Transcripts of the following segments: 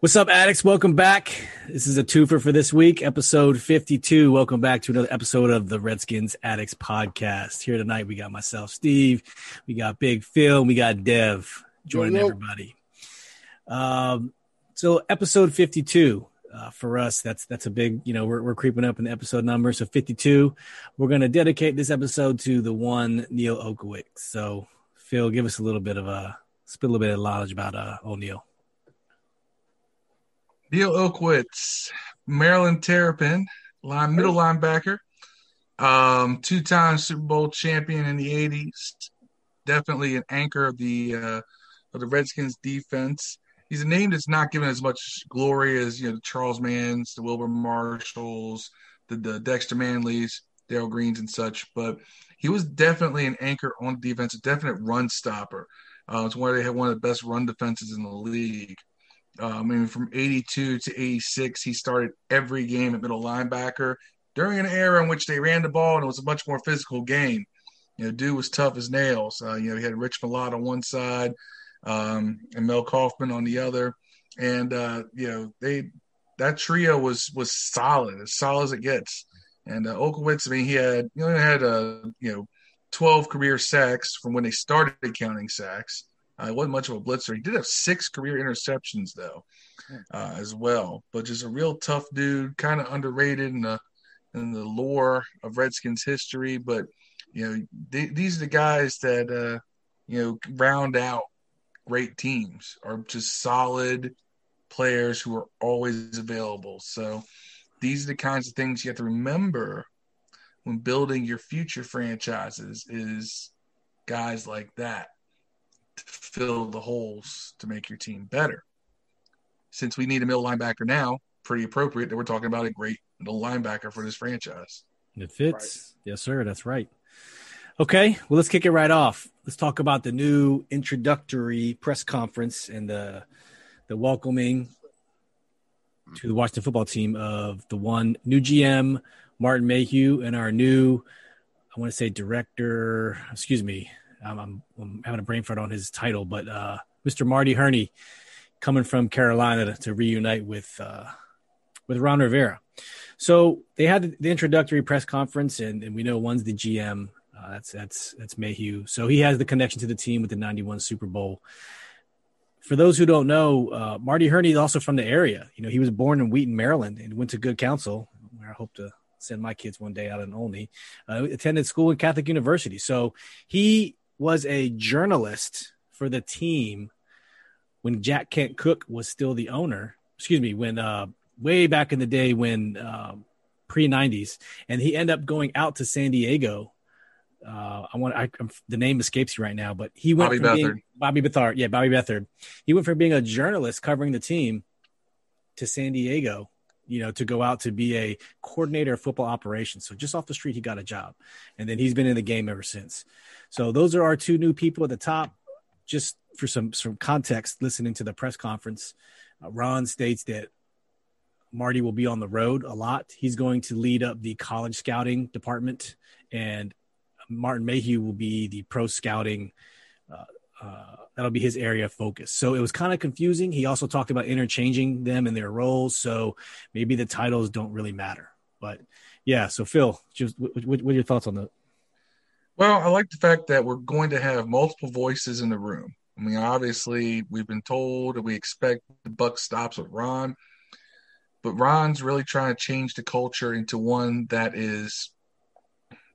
What's up, addicts? Welcome back. This is a twofer for this week, episode 52. Welcome back to another episode of the Redskins Addicts podcast. Here tonight, we got myself, Steve, we got Big Phil, we got Dev joining everybody. Um, so episode 52 uh, for us, that's that's a big, you know, we're, we're creeping up in the episode number. So 52, we're going to dedicate this episode to the one Neil Olkewicz. So Phil, give us a little bit of a, spit a little bit of knowledge about uh, O'Neal. Neil Olkewicz, Maryland Terrapin, line middle linebacker, um, two-time Super Bowl champion in the '80s. Definitely an anchor of the uh, of the Redskins defense. He's a name that's not given as much glory as you know the Charles Manns, the Wilbur Marshalls, the, the Dexter Manleys, Darrell Greens, and such. But he was definitely an anchor on the defense, a definite run stopper. Uh, it's why they had one of the best run defenses in the league. Uh, I mean, from 82 to 86, he started every game at middle linebacker during an era in which they ran the ball and it was a much more physical game. You know, dude was tough as nails. Uh, you know, he had Rich Milot on one side um, and Mel Kaufman on the other, and uh, you know they that trio was was solid, as solid as it gets. And uh, Olkewicz, I mean, he had you know had uh, you know 12 career sacks from when they started counting sacks. Uh, he wasn't much of a blitzer. He did have six career interceptions though, uh, as well. But just a real tough dude, kind of underrated in the in the lore of Redskins history. But you know, these are the guys that uh, you know round out great teams, are just solid players who are always available. So these are the kinds of things you have to remember when building your future franchises is guys like that fill the holes to make your team better. Since we need a middle linebacker now, pretty appropriate that we're talking about a great middle linebacker for this franchise. It fits. Right. Yes, sir. That's right. Okay, well, let's kick it right off. Let's talk about the new introductory press conference and the the welcoming to the Washington football team of the one new GM Martin Mayhew and our new, I want to say director. Excuse me, I'm, I'm, I'm having a brain fart on his title, but uh, Mr. Marty Hurney coming from Carolina to, to reunite with uh, with Ron Rivera. So they had the introductory press conference, and, and we know one's the GM, uh, that's that's that's Mayhew. So he has the connection to the team with the '91 Super Bowl. For those who don't know, uh, Marty Hurney is also from the area. You know, he was born in Wheaton, Maryland, and went to Good Counsel, where I hope to send my kids one day out in Olney. Uh, attended school in Catholic University, so he was a journalist for the team when Jack Kent Cooke was still the owner. Excuse me, when uh, way back in the day when uh, pre '90s, and he ended up going out to San Diego uh, I want I, the name escapes you right now, but he went Bobby from Beathard. being Bobby Beathard. Yeah, Bobby Beathard. He went from being a journalist covering the team to San Diego, you know, to go out to be a coordinator of football operations. So just off the street, he got a job, and then he's been in the game ever since. So those are our two new people at the top. Just for some some context, listening to the press conference, uh, Ron states that Marty will be on the road a lot. He's going to lead up the college scouting department and Martin Mayhew will be the pro scouting. Uh, that'll be his area of focus. So it was kind of confusing. He also talked about interchanging them in their roles. So maybe the titles don't really matter. But yeah, so Phil, just what, what, are your thoughts on that? Well, I like the fact that we're going to have multiple voices in the room. I mean, obviously, we've been told that we expect the buck stops with Ron, but Ron's really trying to change the culture into one that is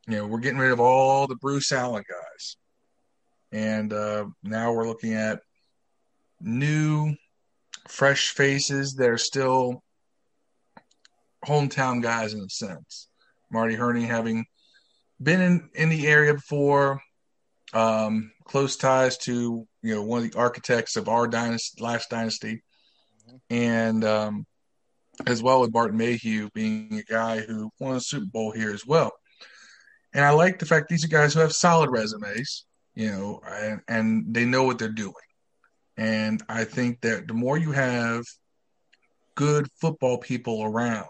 you know, we're getting rid of all the Bruce Allen guys. And uh, now we're looking at new, fresh faces that are still hometown guys in a sense. Marty Hurney having been in, in the area before, um, close ties to you know one of the architects of our dynasty, last dynasty, and um, as well with Martin Mayhew being a guy who won a Super Bowl here as well. And I like the fact these are guys who have solid resumes, you know, and, and they know what they're doing. And I think that the more you have good football people around,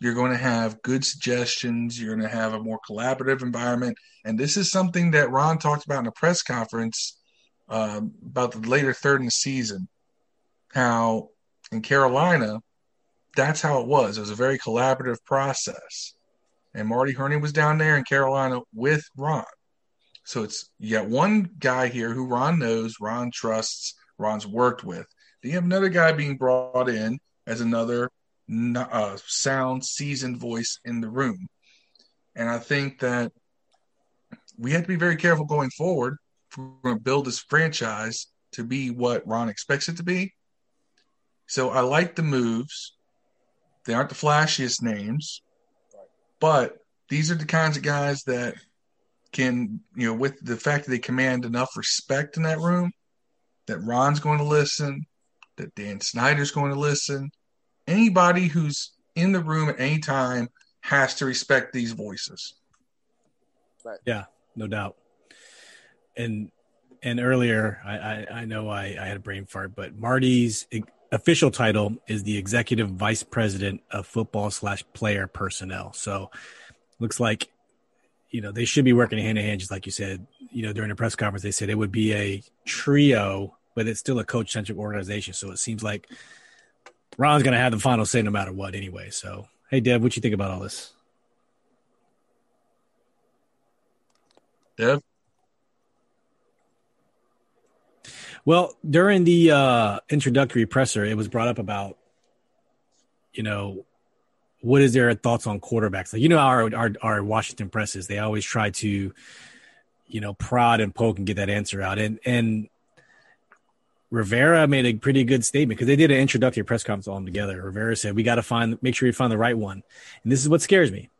you're going to have good suggestions. You're going to have a more collaborative environment. And this is something that Ron talked about in a press conference um, about the later third in the season, how in Carolina, that's how it was. It was a very collaborative process. And Marty Hurney was down there in Carolina with Ron. So it's you got one guy here who Ron knows, Ron trusts, Ron's worked with. Then you have another guy being brought in as another uh, sound, seasoned voice in the room. And I think that we have to be very careful going forward if we're going to build this franchise to be what Ron expects it to be. So I like the moves. They aren't the flashiest names, but these are the kinds of guys that can, you know, with the fact that they command enough respect in that room, that Ron's going to listen, that Dan Snyder's going to listen. Anybody who's in the room at any time has to respect these voices. Right. Yeah, no doubt. And and earlier, I I, I know I, I had a brain fart, but Marty's official title is the executive vice president of football slash player personnel. So looks like you know they should be working hand in hand, just like you said. You know, during the press conference, they said it would be a trio, but it's still a coach centric organization. So it seems like Ron's going to have the final say no matter what, anyway. So, hey, Dev, what you think about all this? Dev. Well, during the uh, introductory presser, it was brought up about, you know, what is their thoughts on quarterbacks? Like, you know, our, our, our Washington presses, they always try to, you know, prod and poke and get that answer out. And, and Rivera made a pretty good statement because they did an introductory press conference all together. Rivera said, we got to find, make sure we find the right one. And this is what scares me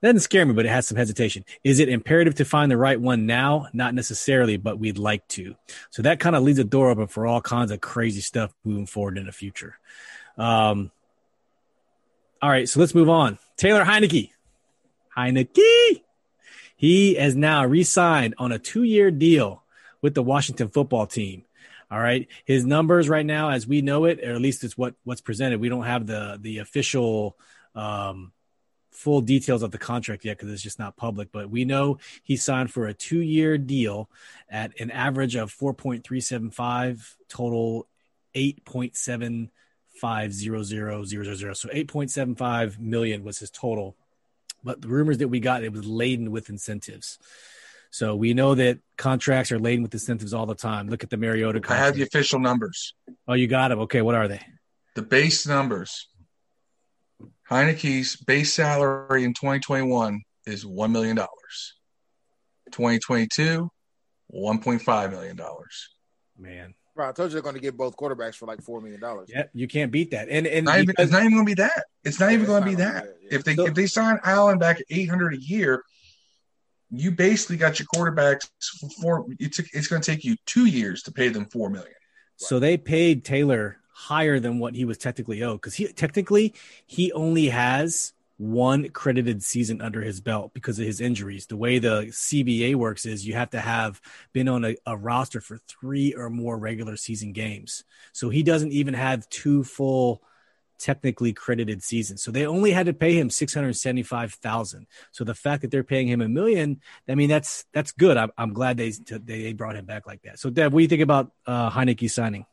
That doesn't scare me, but it has some hesitation. Is it imperative to find the right one now? Not necessarily, but we'd like to. So that kind of leaves the door open for all kinds of crazy stuff moving forward in the future. Um, all right, so let's move on. Taylor Heinicke. Heinicke. He has now re-signed on a two-year deal with the Washington football team. All right, his numbers right now, as we know it, or at least it's what what's presented. We don't have the the official um, full details of the contract yet because it's just not public, but we know he signed for a two year deal at an average of 4.375, total 8.750000. So 8.75 million was his total. But the rumors that we got, it was laden with incentives. So we know that contracts are laden with incentives all the time. Look at the Mariota contract. I have the official numbers. Oh, you got them. Okay, what are they? The base numbers Heinicke's base salary in 2021 is $1 million. 2022, $1.5 million. Man. Right, I told you they're going to get both quarterbacks for like $4 million. Yeah, you can't beat that. And, and not even, it's not even going to be that. It's not yeah, even going to be that. that yeah. If they so, if they sign Allen back at 800 a year, you basically got your quarterbacks for it's it's going to take you two years to pay them four million. So they paid Taylor higher than what he was technically owed because he technically he only has one credited season under his belt because of his injuries. The way the CBA works is you have to have been on a, a, roster for three or more regular season games. So he doesn't even have two full technically credited seasons. So they only had to pay him 675,000. So the fact that they're paying him a million, I mean, that's, that's good. I'm, I'm glad they, they brought him back like that. So Dev, what do you think about uh, Heinicke signing?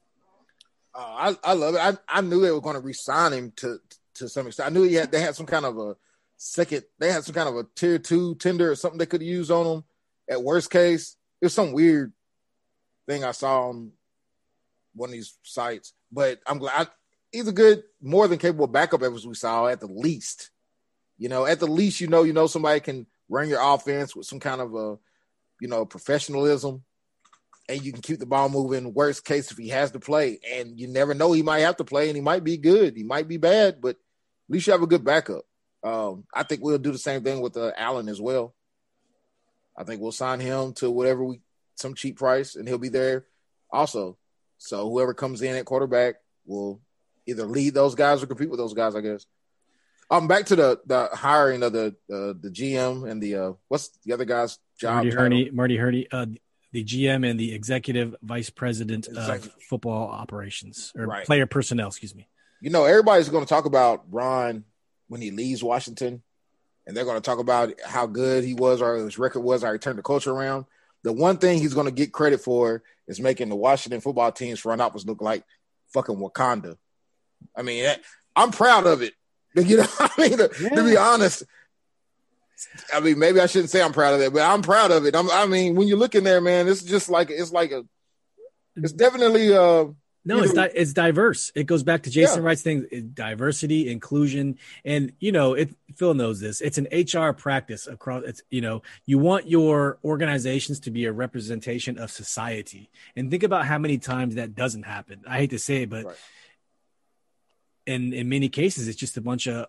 Uh, I I love it. I, I knew they were going to resign him to to some extent. I knew he had they had some kind of a second. They had some kind of a tier two tender or something they could use on him. At worst case, it was some weird thing I saw on one of these sites. But I'm glad I, he's a good, more than capable backup as we saw at the least. You know, at the least, you know, you know somebody can run your offense with some kind of a, you know, professionalism and you can keep the ball moving. Worst case, if he has to play, and you never know, he might have to play, and he might be good, he might be bad, but least you have a good backup. Um, I think we'll do the same thing with uh, Allen as well. I think we'll sign him to whatever we some cheap price, and he'll be there also. So whoever comes in at quarterback will either lead those guys or compete with those guys. I guess. Um, back to the the hiring of the uh, the GM and the uh, what's the other guy's job? Marty Hurney. Marty Hurney. Uh, the GM and the executive vice president exactly. of football operations or right. player personnel, excuse me. You know, everybody's going to talk about Ron when he leaves Washington, and they're going to talk about how good he was or his record was, how he turned the culture around. The one thing he's going to get credit for is making the Washington football team's front office look like fucking Wakanda. I mean, I'm proud of it. You know, I mean, to, yeah. to, be honest, I mean, maybe I shouldn't say I'm proud of it, but I'm proud of it. I'm, i mean, when you look in there, man, it's just like it's like a, it's definitely uh no, it's di- it's diverse. It goes back to Jason yeah. Wright's thing: diversity, inclusion, and you know, it. Phil knows this. It's an HR practice across. It's you know, you want your organizations to be a representation of society, and think about how many times that doesn't happen. I hate to say it, but right. in in many cases, it's just a bunch of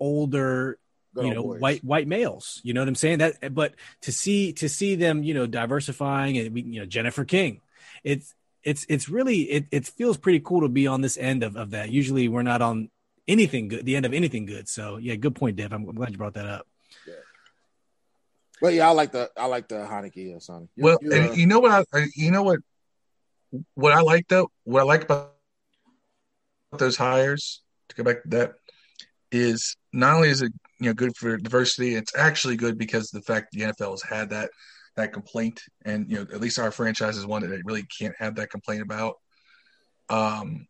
older you know boys. white white males you know what i'm saying that but to see to see them you know diversifying and you know jennifer king it's it's it's really it, it feels pretty cool to be on this end of, of that. Usually we're not on anything good, the end of anything good. So yeah, good point, Dev. I'm, I'm glad you brought that up. Yeah. But yeah, I like the I like the Heinicke uh, Sonny. Well, and uh, you know what I you know what what I like though what I like about those hires to go back to that is not only is it you know good for diversity, it's actually good because the fact the NFL has had that that complaint, and you know at least our franchise is one that they really can't have that complaint about. Um,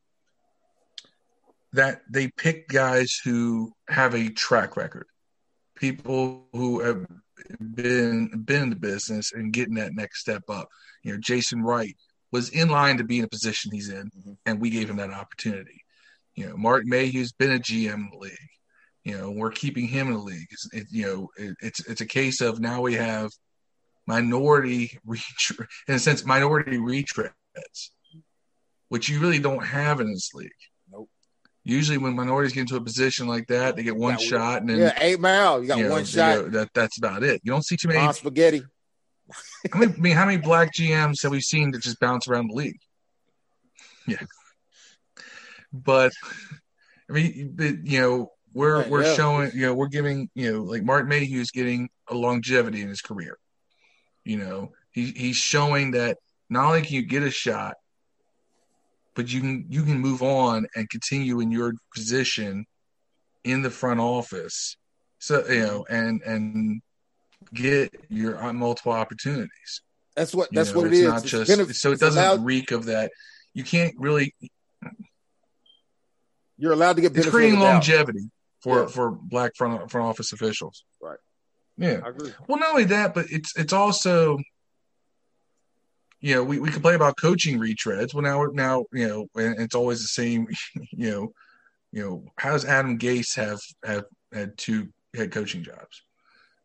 that they pick guys who have a track record, people who have been been in the business and getting that next step up. You know, Jason Wright was in line to be in a position he's in, mm-hmm. and we gave him that opportunity. You know, Mark Mayhew's been a GM in the league. You know, we're keeping him in the league. It's, it, you know, it, it's it's a case of now we have minority in a sense minority retreads, which you really don't have in this league. Nope. Usually, when minorities get into a position like that, they get one shot and then yeah, eight mile. You got you know, one shot. that that's about it. You don't see too many Mom spaghetti. I mean, I mean, how many black GMs have we seen that just bounce around the league? Yeah, but I mean, you know, we're we're yeah. showing, you know, we're giving, you know, like Mark Mayhew's getting a longevity in his career. You know, he, he's showing that not only can you get a shot, but you can you can move on and continue in your position in the front office. So you know, and and get your multiple opportunities. That's what that's you know, what it is. Not just so it doesn't allowed, reek of that. You can't really. You're allowed to get. It's creating longevity for yeah. for black front front office officials. Right. Yeah. Well, not only that, but it's it's also you know, we, we can play about coaching retreads. Well, now now you know, and it's always the same. You know, you know, how does Adam Gase have have had two head coaching jobs?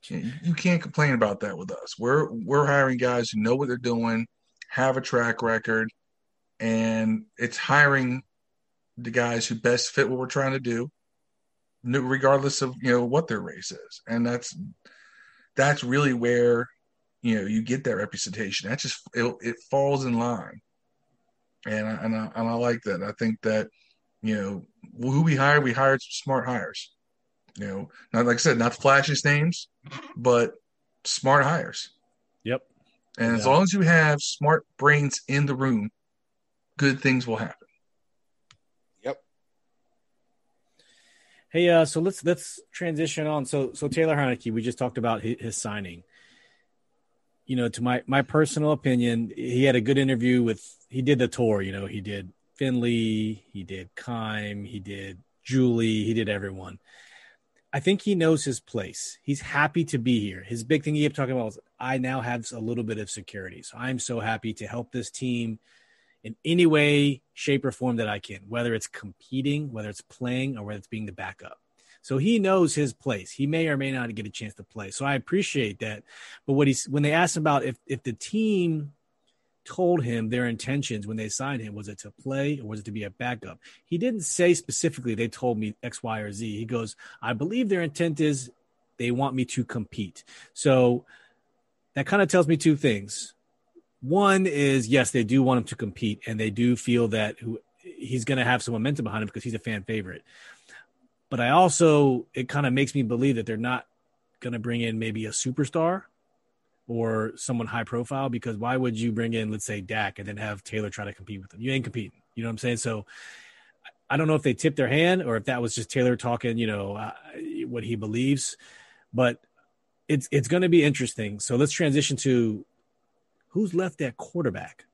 You, you can't complain about that with us. We're we're hiring guys who know what they're doing, have a track record, and it's hiring the guys who best fit what we're trying to do, regardless of you know what their race is. And that's that's really where you know you get that representation. That just it, it falls in line, and I, and I, and I like that. I think that you know who we hired, we hired smart hires. You know, not like I said, not the flashiest names, but smart hires. Yep. And yeah. as long as you have smart brains in the room, good things will happen. Hey, uh, so let's let's transition on. So so Taylor Heinicke, we just talked about his, his, signing. You know, to my my personal opinion, he had a good interview with. He did the tour. You know, he did Finlay, he did Keim, he did Julie, he did everyone. I think he knows his place. He's happy to be here. His big thing he kept talking about was, I now have a little bit of security. So I'm so happy to help this team in any way, shape, or form that I can, whether it's competing, whether it's playing, or whether it's being the backup. So he knows his place. He may or may not get a chance to play. So I appreciate that. But what he's when they asked him about if if the team told him their intentions when they signed him was it to play or was it to be a backup? He didn't say specifically they told me X, Y, or Z. He goes, I believe their intent is they want me to compete. So that kind of tells me two things. One is yes, they do want him to compete, and they do feel that who, he's going to have some momentum behind him because he's a fan favorite. But I also it kind of makes me believe that they're not going to bring in maybe a superstar or someone high profile because why would you bring in let's say Dak and then have Taylor try to compete with him? You ain't competing. You know what I'm saying? So I don't know if they tipped their hand or if that was just Taylor talking, you know, uh, what he believes, but it's it's going to be interesting. So let's transition to who's left at quarterback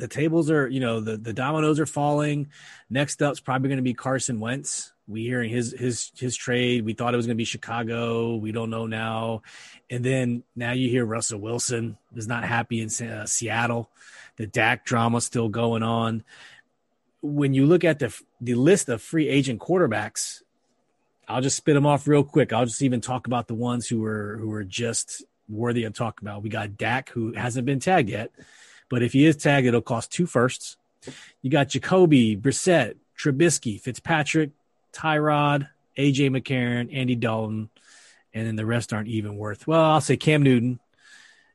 the tables are, you know, the the dominoes are falling. Next up's probably going to be Carson Wentz. We hearing his his his trade. We thought it was going to be Chicago. We don't know now. And then now you hear Russell Wilson is not happy in uh, Seattle. The Dak drama still going on. When you look at the the list of free agent quarterbacks, I'll just spit them off real quick. I'll just even talk about the ones who were who were just worthy of talking about. We got Dak, who hasn't been tagged yet. But if he is tagged, it'll cost two firsts. You got Jacoby, Brissett, Trubisky, Fitzpatrick, Tyrod, AJ McCarron, Andy Dalton, and then the rest aren't even worth. Well, I'll say Cam Newton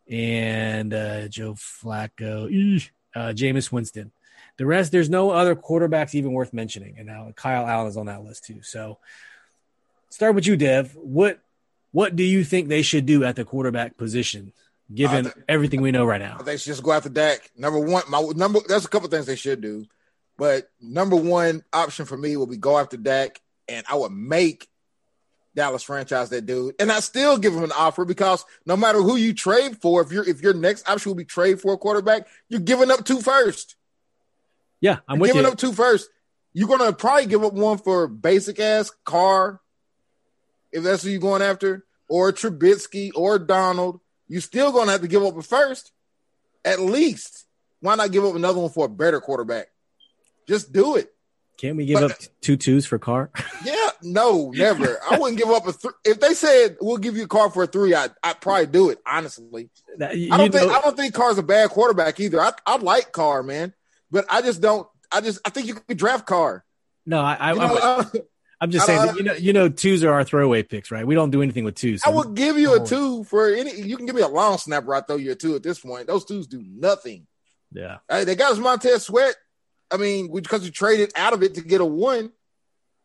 and uh, Joe Flacco, uh, Jameis Winston. The rest, there's no other quarterbacks even worth mentioning. And now Kyle Allen is on that list too. So, start with you, Dev. What what do you think they should do at the quarterback position given everything we know right now. They should just go after Dak. Number one, my number. There's a couple things they should do, but number one option for me will be go after Dak, and I would make Dallas franchise that dude, and I still give him an offer because no matter who you trade for, if your if your next option will be trade for a quarterback, you're giving up two first. Yeah, I'm you're giving you. up two first. You're gonna probably give up one for basic ass Carr, if that's who you're going after, or Trubisky or Darnold you're still gonna have to give up a first, at least. Why not give up another one for a better quarterback? Just do it. Can't we give but, up two twos for Carr? Yeah, no, never. I wouldn't give up a three. If they said we'll give you a Carr for a three, I I'd probably do it. Honestly, I don't think know, I don't think Carr's a bad quarterback either. I I like Carr, man, but I just don't. I just I think you could draft Carr. No, I I, know, I'm just saying, that, you know, you know, twos are our throwaway picks, right? We don't do anything with twos. So I will give you a two for any. You can give me a long snapper. I throw you a two at this point. Those twos do nothing. Yeah, hey, they got us Montez Sweat. I mean, because we traded out of it to get a one,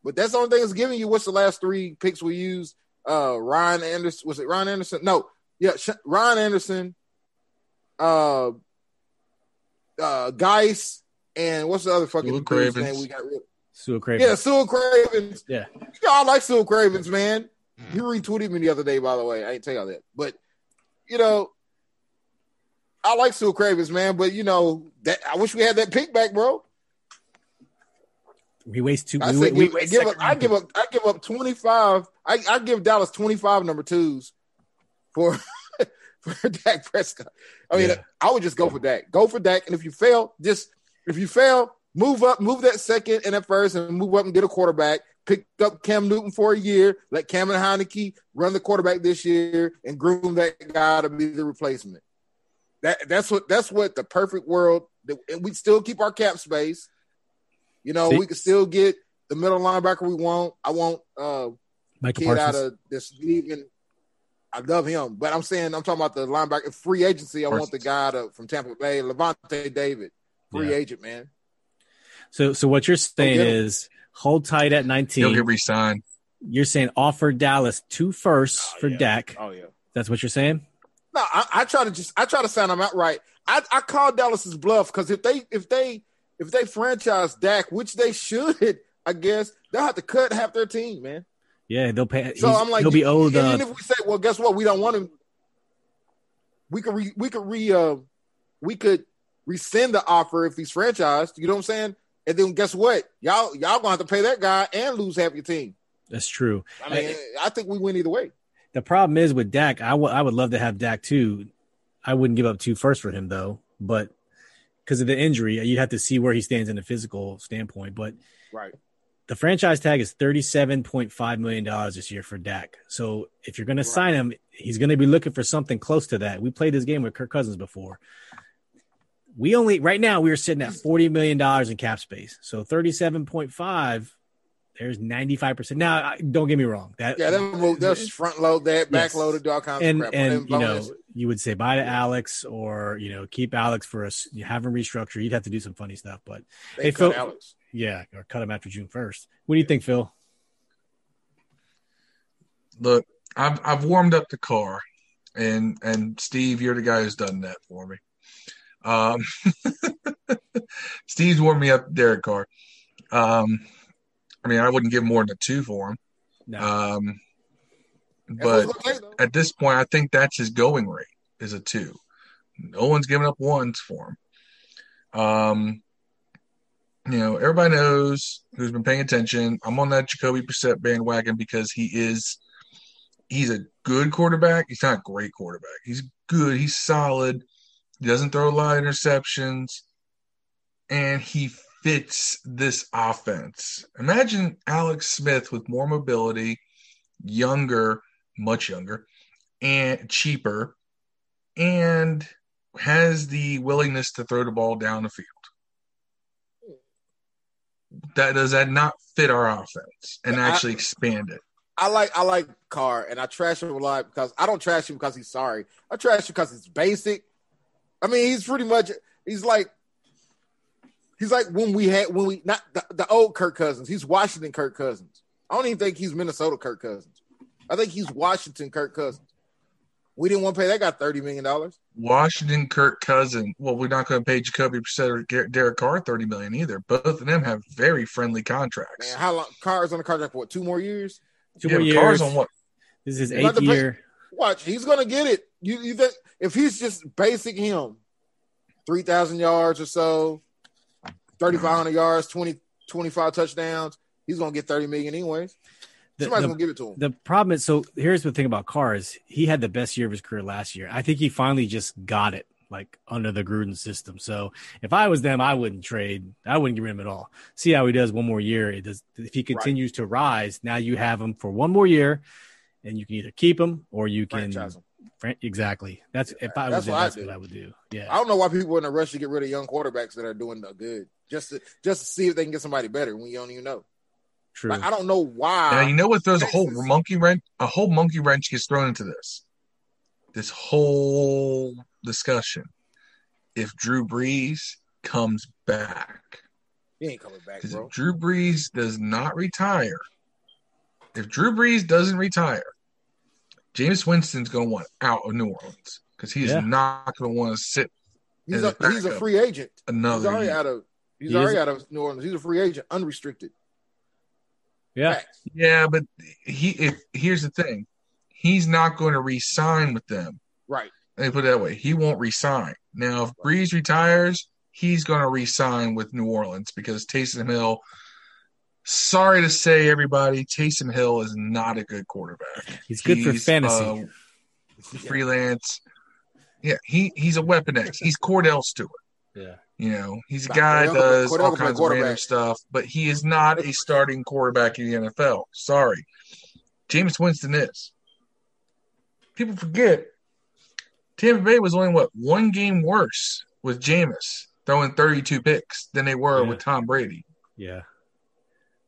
but that's the only thing it's giving you. What's the last three picks we used? Uh, Ryan Anderson. Was it Ryan Anderson? No, yeah, Ryan Anderson. Uh, uh, Guice, and what's the other fucking name we got rid? Su'a Cravens. Yeah, Su'a Cravens. Yeah. Yeah, I like Su'a Cravens, man. Mm. He retweeted me the other day, by the way. I ain't tell you that. But, you know, I like Su'a Cravens, man. But, you know, that I wish we had that pick back, bro. We waste two. I, we, give, we waste give up, I give up. I give up twenty five. I, I give Dallas twenty five number twos for for Dak Prescott. I mean, yeah. I would just go for Dak. Go for Dak, and if you fail, just if you fail, move up, move that second and at first, and move up and get a quarterback. Pick up Cam Newton for a year. Let Cam and Heinicke run the quarterback this year, and groom that guy to be the replacement. That that's what that's what the perfect world. And we still keep our cap space. You know, See? we can still get the middle linebacker we want. I want uh Michael kid Parsons. out of this league, and I love him. But I'm saying I'm talking about the linebacker free agency. I Parsons. want the guy to, from Tampa Bay, Lavonte David, free yeah. agent man. So, so what you're saying is hold tight at 19. He'll get re-signed. You're saying offer Dallas two firsts oh, for yeah. Dak. Oh yeah, that's what you're saying. No, I, I, try to just I try to sound them out right. I, I call Dallas's bluff because if they if they if they franchise Dak, which they should, I guess they'll have to cut half their team, man. Yeah, they'll pay. So I'm like, he'll be owed. Uh, even if we say, well, guess what? We don't want him. We could re, we could re uh, we could rescind the offer if he's franchised. You know what I'm saying? And then guess what? Y'all y'all gonna have to pay that guy and lose half your team. That's true. I mean, I, I think we win either way. The problem is with Dak. I, w- I would love to have Dak too. I wouldn't give up two first for him though, but because of the injury, you'd have to see where he stands in a physical standpoint. But right, the franchise tag is thirty-seven point five million dollars this year for Dak. So if you're going right. to sign him, he's going to be looking for something close to that. We played this game with Kirk Cousins before we only right now we are sitting at forty million dollars in cap space. So thirty seven point five. There's ninety five percent. Now, don't get me wrong. That yeah, them they'll front load that, back loaded, all kinds and, of crap. And you know, you would say bye to Alex, or you know, keep Alex for us. You have him restructure. You'd have to do some funny stuff, but they hey, Phil, Alex. yeah, or cut him after June first. What do you think, Phil? Look, I've I've warmed up the Carr, and and Steve, you're the guy who's done that for me. Um, Steve's warmed me up Derek Carr. Um, I mean, I wouldn't give more than a two for him. No. Um, but at this point, I think that's his going rate is a two. No one's giving up ones for him. Um, you know, everybody knows who's been paying attention. I'm on that Jacoby Brissett bandwagon because he is he's a good quarterback. He's not a great quarterback. He's good. He's solid. He doesn't throw a lot of interceptions, and he fits this offense. Imagine Alex Smith with more mobility, younger, much younger, and cheaper, and has the willingness to throw the ball down the field. That does that not fit our offense and actually expand it? I like I like Carr, and I trash him a lot because I don't trash him because he's sorry. I trash him because he's basic. I mean, he's pretty much he's like he's like when we had when we not the, the old Kirk Cousins. He's Washington Kirk Cousins. I don't even think he's Minnesota Kirk Cousins. I think he's Washington Kirk Cousins. We didn't want to pay that guy thirty million dollars. Washington Kirk Cousin. Well, we're not going to pay Jacoby Brissett or Derek Carr thirty million either. Both of them have very friendly contracts. Man, how long? Carr's on the contract for what? Two more years. Two yeah, more years. Carr's on what? This is his He's eighth to pay- year. Watch, he's gonna get it. You you think if he's just basic him, three thousand yards or so, thirty five hundred yards, 20, 25 touchdowns, he's gonna get thirty million anyways. The- Somebody's the- gonna give it to him. The problem is, so here's the thing about Carr is he had the best year of his career last year. I think he finally just got it, like under the Gruden system. So if I was them, I wouldn't trade. I wouldn't get rid of him at all. See how he does one more year. It does. If he continues to rise, now you have him for one more year, and you can either keep him or you can Franchise him. Fran- exactly. That's if I That's was him, what I that's do. what I would do. Yeah. I don't know why people are in a rush to get rid of young quarterbacks that are doing the good. Just to just to see if they can get somebody better when you don't even know. True. Like, I don't know why. Now you know what? There's a whole monkey wrench. A whole monkey wrench gets thrown into this. This whole discussion. If Drew Brees comes back, he ain't coming back, because bro. if Drew Brees does not retire, if Drew Brees doesn't retire, Jameis Winston's going to want out of New Orleans because he's Yeah. not going to want to sit He's a a he's a free agent. Another He's already year. out of he's He already is- out of New Orleans. He's a free agent, unrestricted. yeah. Facts. Yeah, but he. If here's the thing, he's not going to re-sign with them. Right. Let me put it that way. He won't resign. Now, if Brees retires, he's going to resign with New Orleans because Taysom Hill. Sorry to say, everybody, Taysom Hill is not a good quarterback. He's good for fantasy. uh, freelance. Yeah, he he's a weapon X. He's Kordell Stewart. yeah. You know, he's a guy Kordell- that does Kordell all kinds of random quarterback. stuff, but he is not a starting quarterback in the NFL. Sorry. Jameis Winston is. People forget Tampa Bay was only what one game worse with Jameis throwing 32 picks than they were Yeah. with Tom Brady. Yeah.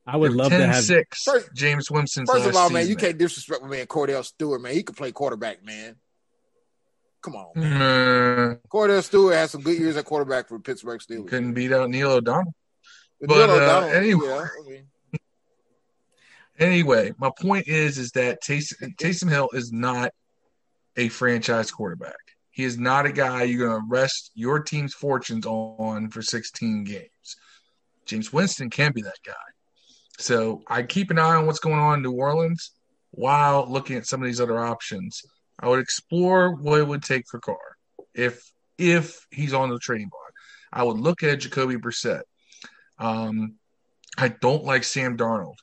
I would They were love to 10 have 6 First- Jameis Winston's First of all, man, you season. can't disrespect my man Kordell Stewart, man. He could play quarterback, man. Come on. man. Mm, Kordell Stewart had some good years at quarterback for Pittsburgh Steelers. couldn't beat out Neil O'Donnell. But but, Neil uh, anyway. yeah, I mean, Anyway, my point is is that Taysom, Taysom Hill is not a franchise quarterback. He is not a guy you're going to rest your team's fortunes on for 16 games. Jameis Winston can be that guy. So I keep an eye on what's going on in New Orleans while looking at some of these other options. I would explore what it would take for Carr if if he's on the trading block. I would look at Jacoby Brissett. Um, I don't like Sam Darnold.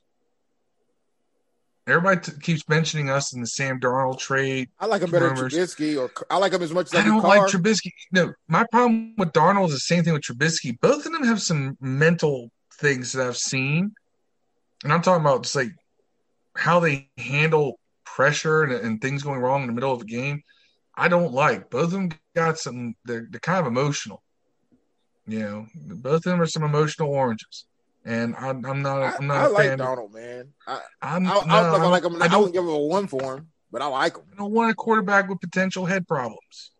Everybody t- keeps mentioning us in the Sam Darnold trade. I like him better Rumors. than Trubisky, or I like him as much as I, I do don't like Trubisky. No, my problem with Darnold is the same thing with Trubisky. Both of them have some mental things that I've seen, and I'm talking about just like how they handle pressure and, and things going wrong in the middle of a game. I don't like both of them. Got some. They're, they're kind of emotional. You know, both of them are some emotional oranges, and I'm, I'm not. I, I'm not I a like fan. Darnold, man. I, I'm, I, I, no, don't I I'm- like him. I I, don't wouldn't give him a one for him, but I like him. I don't want a quarterback with potential head problems.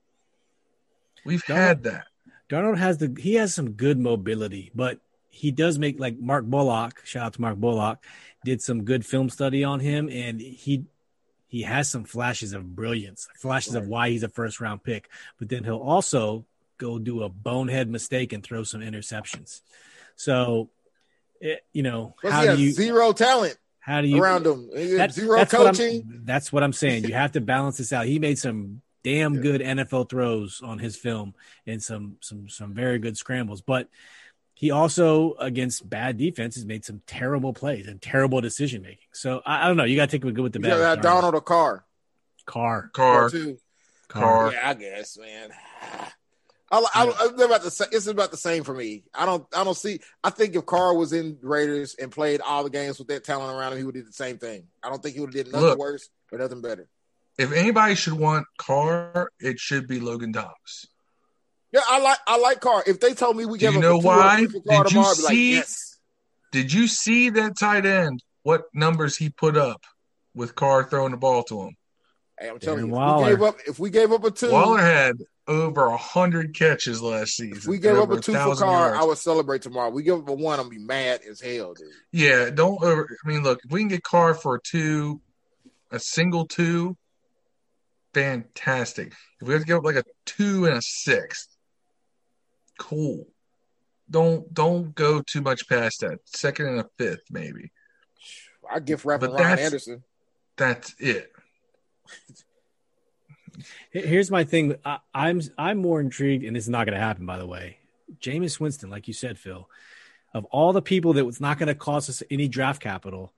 We've Don't- had that. Darnold has the he has some good mobility, but he does make like Mark Bullock. Shout out to Mark Bullock, did some good film study on him, and he he has some flashes of brilliance, flashes of why he's a first round pick. But then he'll also go do a bonehead mistake and throw some interceptions. So, it, you know, Plus, how do you zero talent how do you around him. That- zero that's what coaching. that's what I'm saying. You have to balance this out. He made some damn Yeah. good NFL throws on his film and some some some very good scrambles. But he also against bad defenses made some terrible plays and terrible decision making. So I, I don't know. You got to take a good with the You bad. got with Darnold or Carr. Carr. Car, too. Carr. Yeah, I guess, man. I, I, I, they're about the sa- it's about the same for me. I don't I don't see. I think if Carr was in Raiders and played all the games with that talent around him, he would do the same thing. I don't think he would have did nothing Look. worse or nothing better. If anybody should want Carr, it should be Logan Dobbs. Yeah, I like I like Carr. If they told me we Do gave you know a two why? for Carr Did you tomorrow, I'd be like, yes. Did you see that tight end? What numbers he put up with Carr throwing the ball to him? Hey, I'm telling Darren you, if we gave up if we gave up a two, Waller had over a hundred catches last season. if we gave up a two for 1,000 Carr, yards. I would celebrate tomorrow. We give up a one, I'm be mad as hell, dude. Yeah, don't. Over, I mean, look, if we can get Carr for a two, a single two, fantastic. If we have to give up like a two and a six, cool. Don't don't go too much past that. Second and a fifth, maybe. I give Rap But and Ryan that's- Anderson. That's it. Here's my thing. I, I'm I'm more intrigued, and this is not going to happen, by the way. Jameis Winston, like you said, Phil, of all the people that was not going to cost us any draft capital,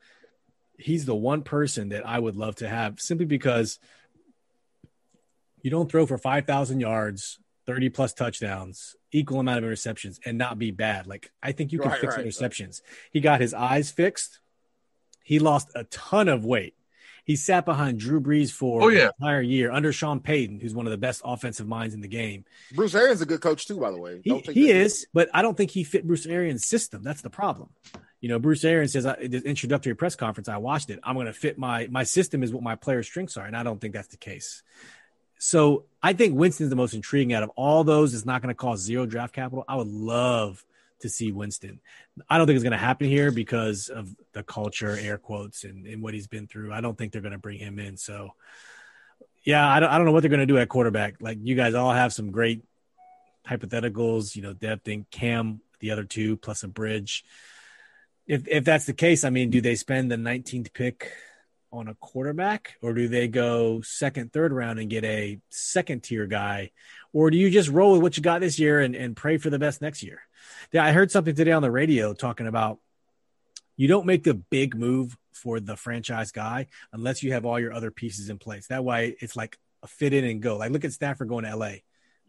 he's the one person that I would love to have simply because you don't throw for five thousand yards, thirty plus touchdowns, equal amount of interceptions, and not be bad. Like I think you can Right, fix right. interceptions. He got his eyes fixed. He lost a ton of weight. He sat behind Drew Brees for Oh, yeah. an entire year under Sean Payton, who's one of the best offensive minds in the game. Bruce Arians a good coach too, by the way. He, he is, but I don't think he fit Bruce Arians' system. That's the problem. You know, Bruce Arians says uh, the introductory press conference. I watched it. I'm going to fit my my system is what my players' strengths are, and I don't think that's the case. So I think Winston's the most intriguing out of all those. It's not going to cost zero draft capital. I would love to see Winston. I don't think it's going to happen here because of the culture, air quotes, and, and what he's been through. I don't think they're going to bring him in. So, yeah, I don't, I don't know what they're going to do at quarterback. Like you guys all have some great hypotheticals, you know, depth and Cam, the other two plus a bridge. If if that's the case, I mean, do they spend the 19th pick on a quarterback, or do they go second, third round and get a second tier guy, or do you just roll with what you got this year and, and pray for the best next year? Yeah, I heard something today on the radio talking about you don't make the big move for the franchise guy unless you have all your other pieces in place. That way, it's like a fit in and go. Like look at Stafford going to LA.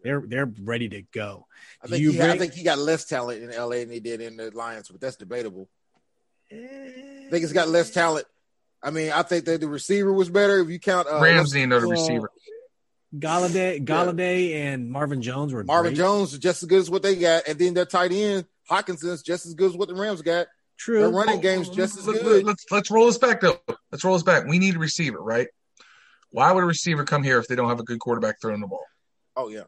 They're they're ready to go. I think, you he, I think he got less talent in LA than he did in the Lions, but that's debatable. I think he's got less talent. I mean, I think that the receiver was better if you count uh, Rams need another well, receiver. Golladay, Golladay, and Marvin Jones were Marvin great. Jones is just as good as what they got, and then their tight end Hockenson's just as good as what the Rams got. True. Their running game's just as Let- let- good. Let's let's roll this back though. Let's roll this back. We need a receiver, right? Why would a receiver come here if they don't have a good quarterback throwing the ball? Oh yeah,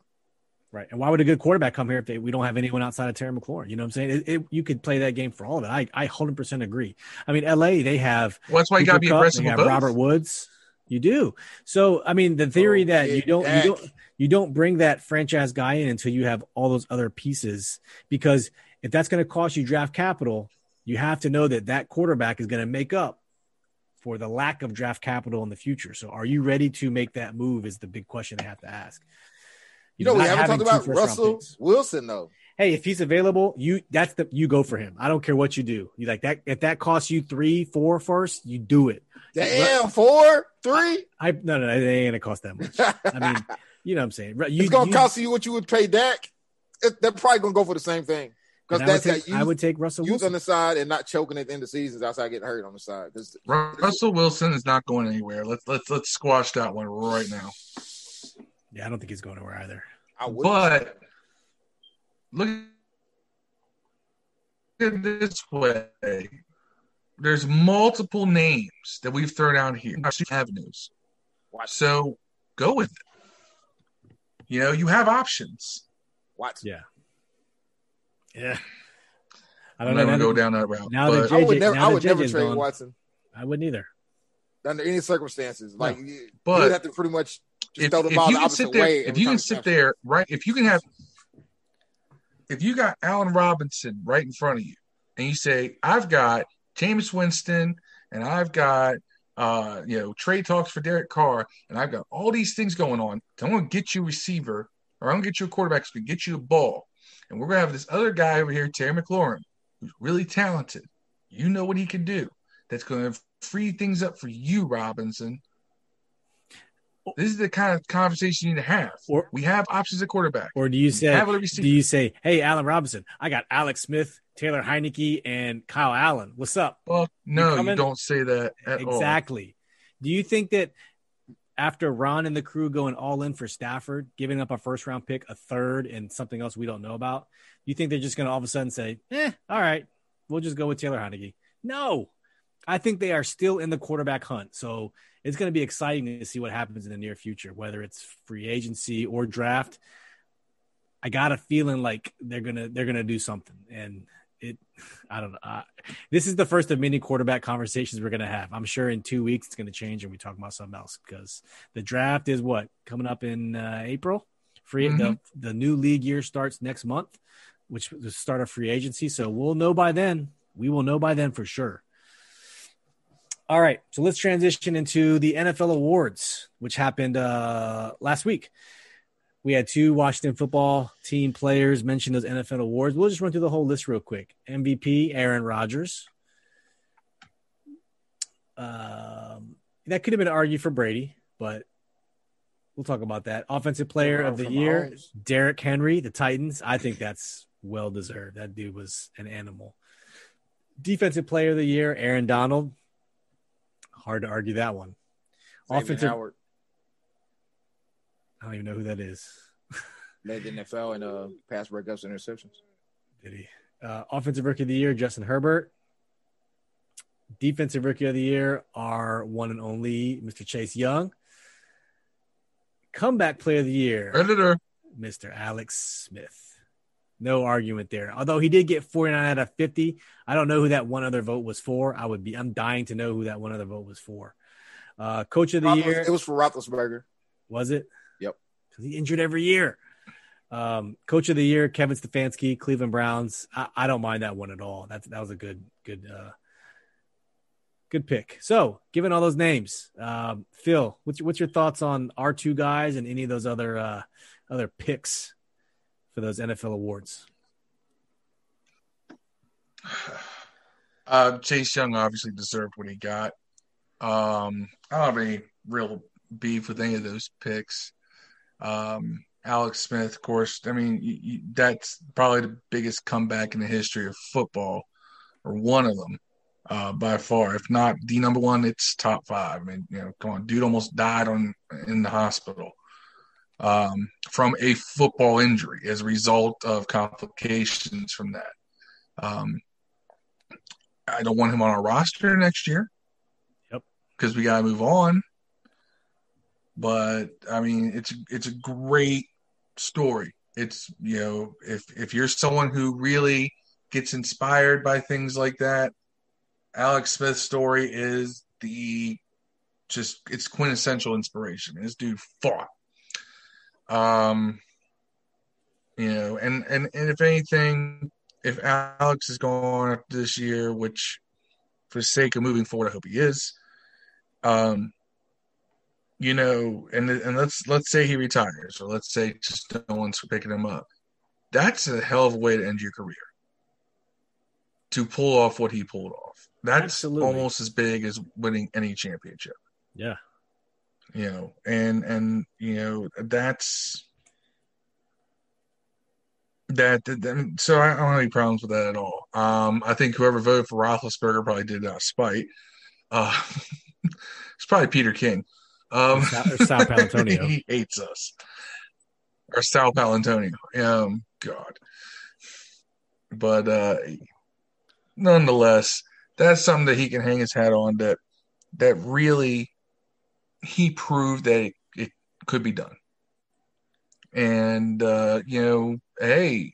Right. And why would a good quarterback come here if they, we don't have anyone outside of Terry McLaurin? You know what I'm saying? It, it, you could play that game for all of it. I, I 100% agree. I mean, LA, they have Well, that's why you got to be Cooper aggressive they have both. Robert Woods. You do. So, I mean, the theory Oh, that you don't, Dak. you don't, you don't bring that franchise guy in until you have all those other pieces, because if that's going to cost you draft capital, you have to know that that quarterback is going to make up for the lack of draft capital in the future. So, are you ready to make that move? Is the big question they have to ask. You know we haven't talked about Russell. Wilson though. Hey, if he's available, you that's the you go for him. I don't care what you do. You like that if that costs you three, four first, you do it. Damn, four, three. I no no, no it ain't gonna cost that much. I mean, you know what I'm saying. Right, You, it's gonna you- cost you what you would pay Dak. It, they're probably gonna go for the same thing because and I would, that's take, got I would take Russell Wilson. on the side and not choking at the end of seasons outside getting hurt on the side. 'Cause Russell Wilson is not going anywhere. Let's let's let's squash that one right now. Yeah, I don't think he's going nowhere either. I would. But look at it this way. There's multiple names that we've thrown out here, avenues. watch, So go with it. You know, you have options. watch. Yeah. Yeah. I don't not know. gonna go down that route. now but that I would JJ never. I would never trade gone. Watson I wouldn't either. under any circumstances. Like you, you but would have to pretty much just if, throw the if ball you the can opposite sit there, way. if you can sit there, right? If you can have, if you got Allen Robinson right in front of you, and you say, "I've got Jameis Winston, and I've got uh, you know, trade talks for Derek Carr, and I've got all these things going on. So I'm going to get you a receiver, or I'm going to get you a quarterback to get you a ball. And we're going to have this other guy over here, Terry McLaurin, who's really talented. You know what he can do. That's going to free things up for you, Robinson. This is the kind of conversation you need to have. Or- we have options at quarterback. Or do you say have a receiver. do you say, "Hey, Allen Robinson, I got Alex Smith, Taylor Heinicke, and Kyle Allen. What's up?" Well, no, you, coming? don't say that at all. exactly. Do you think that after Ron and the crew going all in for Stafford, giving up a first round pick, a third, and something else we don't know about, you think they're just going to all of a sudden say, "Eh, all right, we'll just go with Taylor Heinicke"? No, I think they are still in the quarterback hunt. So it's going to be exciting to see what happens in the near future, whether it's free agency or draft. I got a feeling like they're gonna they're gonna do something, and it I don't know. Uh, this is the first of many quarterback conversations we're gonna have. I'm sure in two weeks it's gonna change, and we talk about something else because the draft is what coming up in uh, April. Free the, Mhm. the new league year starts next month, which is the start of free agency. So we'll know by then. We will know by then for sure. All right, so let's transition into the NFL awards, which happened uh, last week. We had two Washington football team players mention those NFL awards. We'll just run through the whole list real quick. MVP Aaron Rodgers. Um, that could have been argued for Brady, but we'll talk about that. Offensive Player of the Year Mahomes. Derrick Henry, the Titans. I think that's well deserved. That dude was an animal. Defensive Player of the Year Aaron Donald. Hard to argue that one. Xavier Offensive- Howard I don't even know who that is. led the NFL in uh, pass breakups and interceptions. Did he? Uh, offensive Rookie of the Year Justin Herbert. Defensive Rookie of the Year, our one and only Mr. Chase Young. Comeback Player of the Year, Editor. Mr. Alex Smith. No argument there. Although he did get 49 out of 50. I don't know who that one other vote was for. I would be I'm dying to know who that one other vote was for. Uh, Coach of the Roethlis- Year It was for Roethlisberger. was it? Yep. Because he injured every year. Um, Coach of the Year, Kevin Stefanski, Cleveland Browns. I, I don't mind that one at all. That that was a good good uh, good pick. So, given all those names, um, Phil, what's your, what's your thoughts on our two guys and any of those other uh, other picks for those NFL awards? Uh, Chase Young obviously deserved what he got. Um, I don't have any real beef with any of those picks. Um, Alex Smith, of course. I mean, you, you, that's probably the biggest comeback in the history of football, or one of them uh, by far. If not the number one, it's top five. I mean, you know, come on, dude almost died on in the hospital um, from a football injury as a result of complications from that. Um, I don't want him on our roster next year. Yep. Because we got to move on. But I mean, it's it's a great story. It's you know, if if you're someone who really gets inspired by things like that, Alex Smith's story is the just it's quintessential inspiration. This dude fought. Um, you know, and and and if anything, if Alex is going after this year, which for the sake of moving forward, I hope he is. Um, you know, and and let's let's say he retires, or let's say just no one's picking him up. That's a hell of a way to end your career. To pull off what he pulled off, that's Absolutely. almost as big as winning any championship Yeah. You know, and and you know that's that. so I, I don't have any problems with that at all. Um, I think whoever voted for Roethlisberger probably did it out of spite. Uh, it's probably Peter King. Um, Or Sal- or Sal Paolantonio. he hates us. Or Sal Paolantonio. Um, God. But uh, nonetheless, that's something that he can hang his hat on. That that really he proved that it, it could be done. And uh, you know, hey,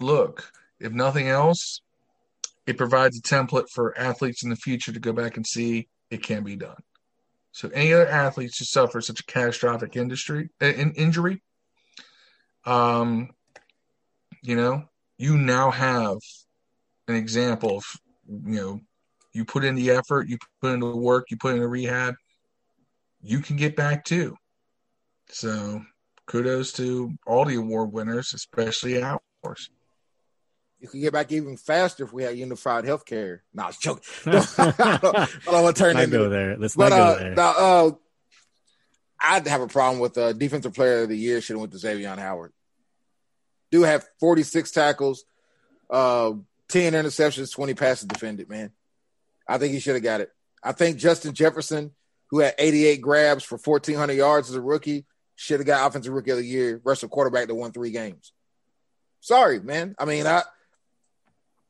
look, if nothing else, it provides a template for athletes in the future to go back and see it can be done. So any other athletes who suffer such a catastrophic industry uh, in, injury, um, you know, you now have an example of, you know, you put in the effort, you put in the work, you put in the rehab, you can get back too. So kudos to all the award winners, especially ours. You can get back even faster if we had unified healthcare. No, I was joking. I don't, I don't want to turn Not into go there. Let's But not go uh, there. now, uh, I'd have a problem with uh, defensive player of the year should have went to Xavier Howard. Do have 46 tackles, uh, 10 interceptions, 20 passes defended, man. I think he should have got it. I think Justin Jefferson, who had 88 grabs for 1,400 yards as a rookie, should have got offensive rookie of the year, versus quarterback that won three games. Sorry, man. I mean, I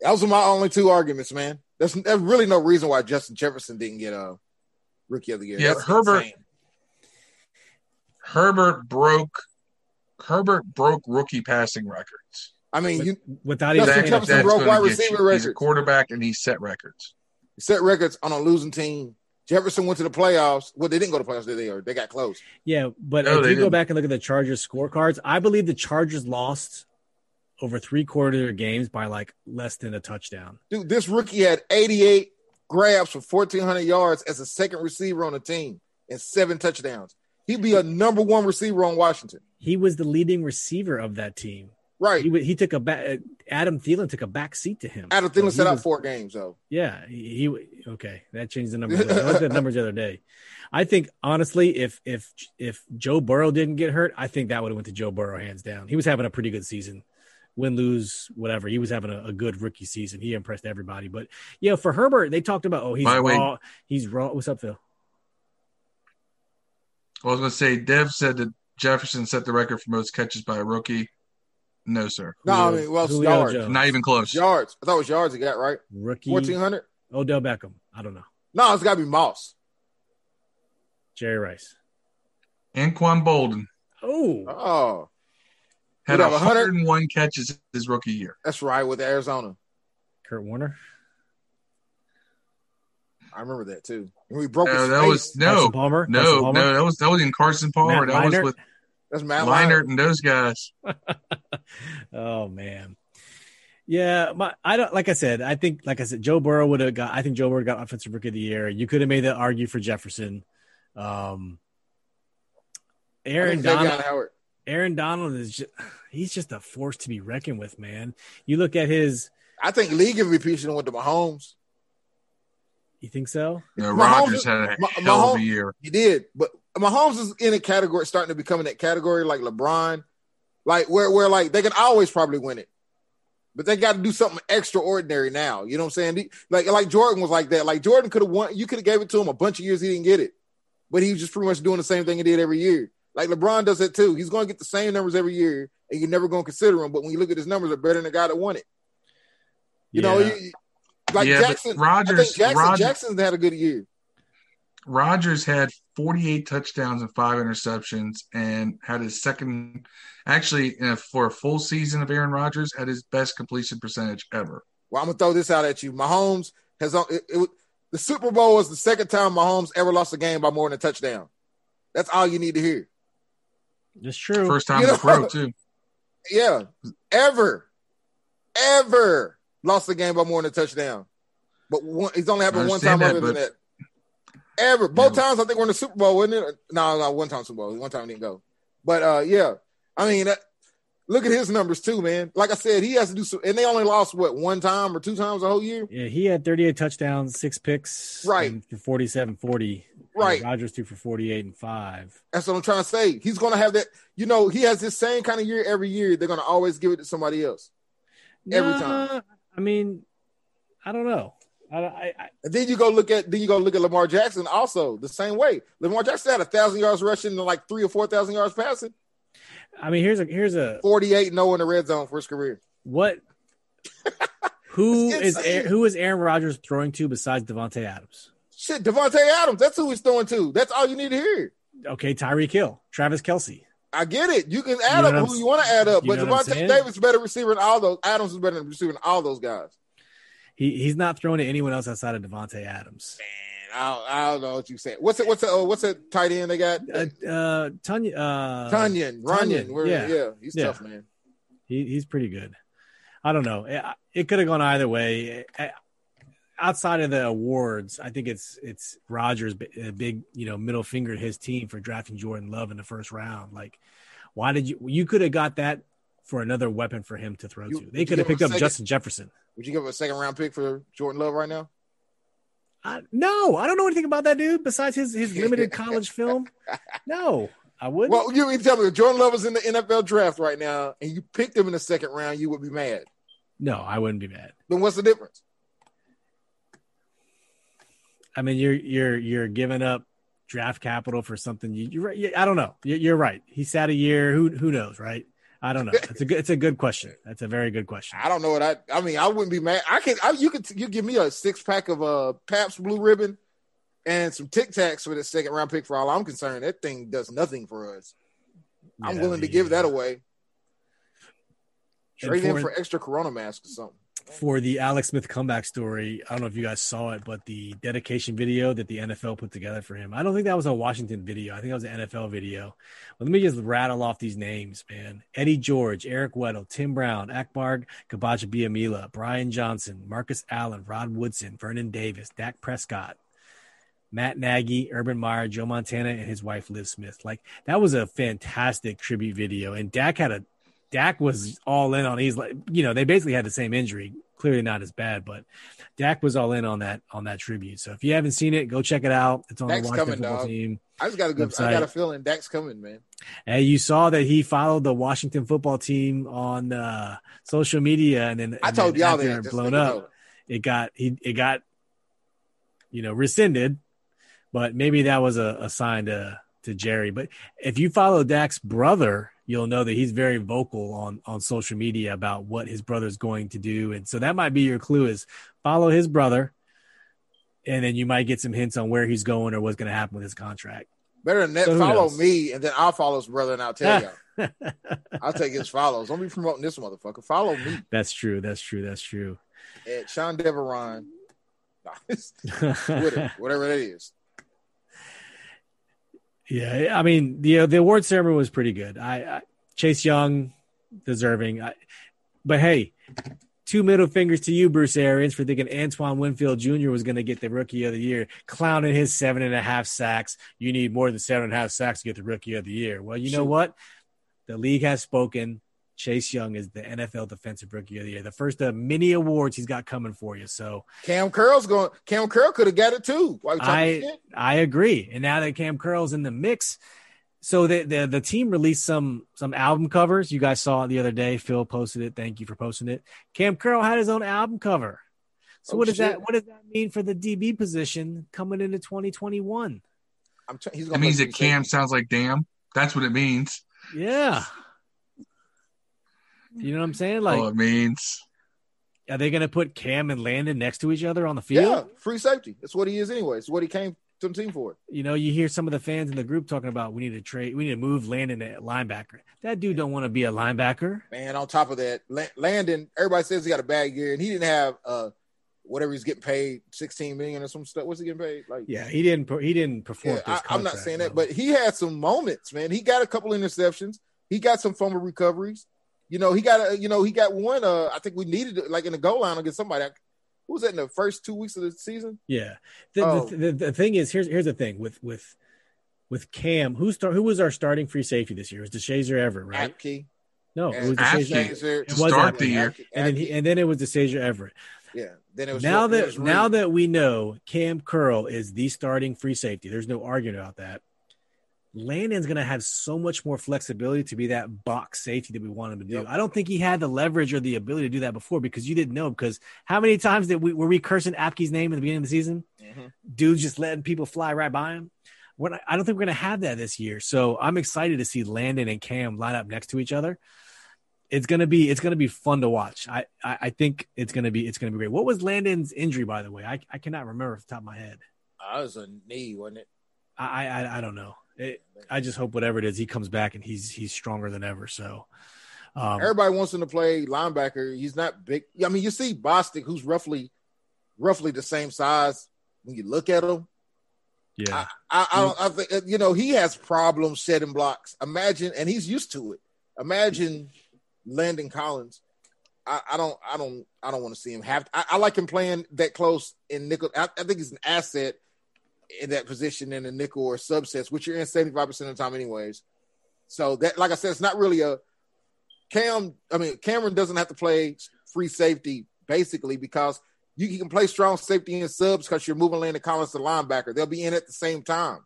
those are my only two arguments, man. There's, there's really no reason why Justin Jefferson didn't get a rookie of the year. Yeah, That's Herbert- insane. Herbert broke Herbert broke rookie passing records. I mean, you Without Justin even Jefferson saying broke wide receiver you. He's a quarterback and he set records. set records on a losing team. Jefferson went to the playoffs. Well, they didn't go to the playoffs, did they? Or they got close. Yeah, but No, if you go didn't. back and look at the Chargers scorecards, I believe the Chargers lost over three quarters of their games by like less than a touchdown. Dude, this rookie had 88 grabs for 1,400 yards as a second receiver on the team and seven touchdowns. He'd be a number one receiver on Washington. He was the leading receiver of that team. Right. He he took a back. Uh, Adam Thielen took a back seat to him. Adam So Thielen he set out was- four games, though. Yeah, he, he okay. That changed the numbers. I looked at the numbers the other day. I think honestly, if if if Joe Burrow didn't get hurt, I think that would have went to Joe Burrow hands down. He was having a pretty good season, win lose whatever. He was having a, a good rookie season. He impressed everybody. But yeah, for Herbert, they talked about oh he's By the way- raw. He's raw. What's up, Phil? I was going to say, Dev said that Jefferson set the record for most catches by a rookie. No, sir. No, I mean, well, Julio yards. Jones. Not even close. Yards. I thought it was yards he got, right? Rookie 1,400? Odell Beckham. I don't know. No, it's got to be Moss. Jerry Rice. Anquan Boldin Oh, Oh, had He'd have 100 101 catches his rookie year. that's right, with Arizona. Kurt Warner. I remember that, too. And we broke No, his that face. was no, Carson Palmer. Carson no, Palmer? no. That was that was in Carson Palmer. Matt that Leinart? was with That's Matt Leinart Leinart. and those guys. oh man. Yeah, my I don't like I said, I think like I said, Joe Burrow would have got I think Joe Burrow got offensive rookie of the year. You could have made that argue for Jefferson. Um Aaron Donald Aaron Donald is just he's just a force to be reckoned with, man. You look at his I think league MVP should have went to Mahomes. you think so? You know, Mahomes- Rodgers had a Ma- hell of a year. He did, but Mahomes is in a category, starting to become in that category like LeBron, like where where like they can always probably win it, but they got to do something extraordinary now. You know what I'm saying? Like like Jordan was like that. Like Jordan could have won. You could have gave it to him a bunch of years. He didn't get it, but he was just pretty much doing the same thing he did every year. Like LeBron does it too. He's going to get the same numbers every year, and you're never going to consider him. But when you look at his numbers, they're better than the guy that won it. You know, Yeah. you- like yeah, Jackson. Think Jackson Rodgers, Jackson's had a good year. Rodgers had 48 touchdowns and five interceptions, and had his second, actually, in a, for a full season of Aaron Rodgers, had his best completion percentage ever. Well, I'm gonna throw this out at you. Mahomes has it, it, the Super Bowl was the second time Mahomes ever lost a game by more than a touchdown. That's all you need to hear. It's true. First time You in know- the pro too. Yeah, ever, ever lost a game by more than a touchdown. But one, he's only happened one time understand other than that. Ever, both times I think we're in the Super Bowl, wasn't it? No, no, one time Super Bowl. One time didn't go. But uh, yeah, I mean, that, look at his numbers too, man. Like I said, he has to do some, and they only lost what one time or two times the whole year. Yeah, he had 38 touchdowns, six picks, Right. and 47 40. Right. Rodgers threw for 48 and five. That's what I'm trying to say. He's going to have that. You know, he has this same kind of year every year. They're going to always give it to somebody else. Every time. I mean, I don't know. I, I, I And then you go look at then you go look at Lamar Jackson also the same way. Lamar Jackson had a thousand yards rushing and like three or four thousand yards passing. I mean, here's a here's a 48 no oh in the red zone for his career. what? Who is who is Aaron Rodgers throwing to besides Davante Adams? Shit, Davante Adams. That's who he's throwing to. That's all you need to hear. Okay, Tyreek Hill, Travis Kelce. I get it. You can You add know up who you want to add up, but Davante? Davis is better receiver than all those. Adams is better than receiver than all those guys. He he's not throwing to anyone else outside of Davante Adams. Man, I don't, I don't know what you said. What's it? What's it? Oh, what's that tight end they got? Uh, uh Tanya, uh, Tunyon, Runyon. Tunyon, yeah. yeah. he's Yeah. tough, man. he, he's pretty good. I don't know. It, it could have gone either way. Outside of the awards, I think it's it's Rodgers a big you know middle finger to his team for drafting Jordan Love in the first round. Like, why did you you could have got that for another weapon for him to throw You- to? They could have picked up? Justin Jefferson. Would you give a second round pick for Jordan Love right now? I, no, I don't know anything about that dude besides his his limited college film. No, I wouldn't. Well, you mean tell me if Jordan Love is in the NFL draft right now and you picked him in the second round, you would be mad. no, I wouldn't be mad. Then what's the difference? I mean, you're you're you're giving up draft capital for something you you're right. I don't know. You're, you're right. He sat a year. Who who knows, right? I don't know. It's a good. It's a good question. That's a very good question. I don't know what I. I mean, I wouldn't be mad. I can. I, you could. You give me a six pack of uh Pabst Blue Ribbon and some Tic Tacs for the second round pick. For all I'm concerned, that thing does nothing for us. I'm Yeah, willing to the, give that away. Trade in for- for extra Corona mask or something. For the Alex Smith comeback story. I don't know if you guys saw it, but the dedication video that the NFL put together for him. I don't think that was a Washington video. I think that was an NFL video. Well, let me just rattle off these names, man. Eddie George, Eric Weddle, Tim Brown, Akbar Gbaja-Biamila, Brian Johnson, Marcus Allen, Rod Woodson, Vernon Davis, Dak Prescott, Matt Nagy, Urban Meyer, Joe Montana, and his wife Liv Smith. Like that was a fantastic tribute video. And Dak had a Dak was all in on he's like you know, they basically had the same injury. Clearly not as bad, but Dak was all in on that on that tribute. So if you haven't seen it, go check it out. It's on Dak's the Washington coming, football dog. team. I just got a good. I got a feeling Dak's coming, man. And you saw that he followed the Washington football team on uh, social media, and then I told then y'all that. blown up. know. It got he it got you know rescinded, but maybe that was a, a sign to to Jerry. But if you follow Dak's brother, you'll know that he's very vocal on on social media about what his brother's going to do, and so that might be your clue: is follow his brother, and then you might get some hints on where he's going or what's going to happen with his contract. Better than that, So follow knows? me, and then I'll follow his brother, and I'll tell y'all. I'll take his follows. Don't be promoting this motherfucker. Follow me That's true. That's true. That's true. at Sean Deveron. Twitter, whatever that is. Yeah, I mean the the award ceremony was pretty good. I, I Chase Young deserving, I, but hey, two middle fingers to you, Bruce Arians, for thinking Antoine Winfield Jr. was going to get the Rookie of the Year, clowning his seven and a half sacks. You need more than seven and a half sacks to get the Rookie of the Year. Well, you know what? The league has spoken. Chase Young is the NFL Defensive Rookie of the Year, the first of many awards he's got coming for you. So Cam Curl's going. Cam Curl could have got it too. Why you I shit? I agree. And now that Cam Curl's in the mix, so the, the the team released some some album covers. You guys saw it the other day. Phil posted it. Thank you for posting it. Cam Curl had his own album cover. So Oh, what does shit. that what does that mean for the DB position coming into 2021? I'm t- he's It gonna means that Cam sounds like damn. That's what it means. Yeah. You know what I'm saying? Like, oh, it means. are they going to put Cam and Landon next to each other on the field? Yeah, field? free safety. That's what he is anyway. It's what he came to the team for. You know, you hear some of the fans in the group talking about we need to trade, we need to move Landon at linebacker. That dude don't want to be a linebacker. Man, on top of that, Landon, everybody says he got a bad year, and he didn't have uh whatever he's getting paid, 16 million or some stuff. What's he getting paid? Like Yeah, he didn't. He didn't perform. Yeah, to his I, I'm not contract, saying that, but he had some moments, man. He got a couple interceptions. He got some fumble recoveries. You know, he got a, you know, he got one. Uh, I think we needed it, like in the goal line against somebody. Who was that in the first two weeks of the season? yeah. The, Oh. the, the, the thing is, here's here's the thing with with with Cam. Who start? Who was our starting free safety this year? It was Deshazor Everett, right? Apke. no, it was Apke. Deshazor. Chaser. It To was start Apke. the year. And then he, and then it was Deshazor Everett. yeah. Then it was Now it that was now that we know Cam Curl is the starting free safety, there's no arguing about that. Landon's going to have so much more flexibility to be that box safety that we want him to do. Yep. I don't think he had the leverage or the ability to do that before because you didn't know. Because how many times did we were we cursing Apke's name at the beginning of the season? Mhm. Dudes just letting people fly right by him. We're not, I don't think we're going to have that this year. So I'm excited to see Landon and Cam line up next to each other. It's gonna be it's gonna be fun to watch. I I, I think it's gonna be it's gonna be great. What was Landon's injury, by the way? I, I cannot remember off the top of my head. I was a knee, wasn't it? I I, I don't know. It, I just hope whatever it is, he comes back and he's he's stronger than ever. So, um, Everybody wants him to play linebacker. He's not big. I mean, you see Bostic, who's roughly, roughly the same size. When you look at him, yeah, I, I don't. I think you know he has problems shedding blocks. Imagine, and he's used to it. Imagine Landon Collins I, I don't I don't I don't want to see him have. I, I like him playing that close in nickel. I, I think he's an asset in that position in the nickel or subsets, which you're in 75 percent of the time, anyways. So that, like I said, it's not really a Cam. I mean, Cameron doesn't have to play free safety basically because you can play strong safety in subs because you're moving Landon Collins to linebacker. They'll be in at the same time,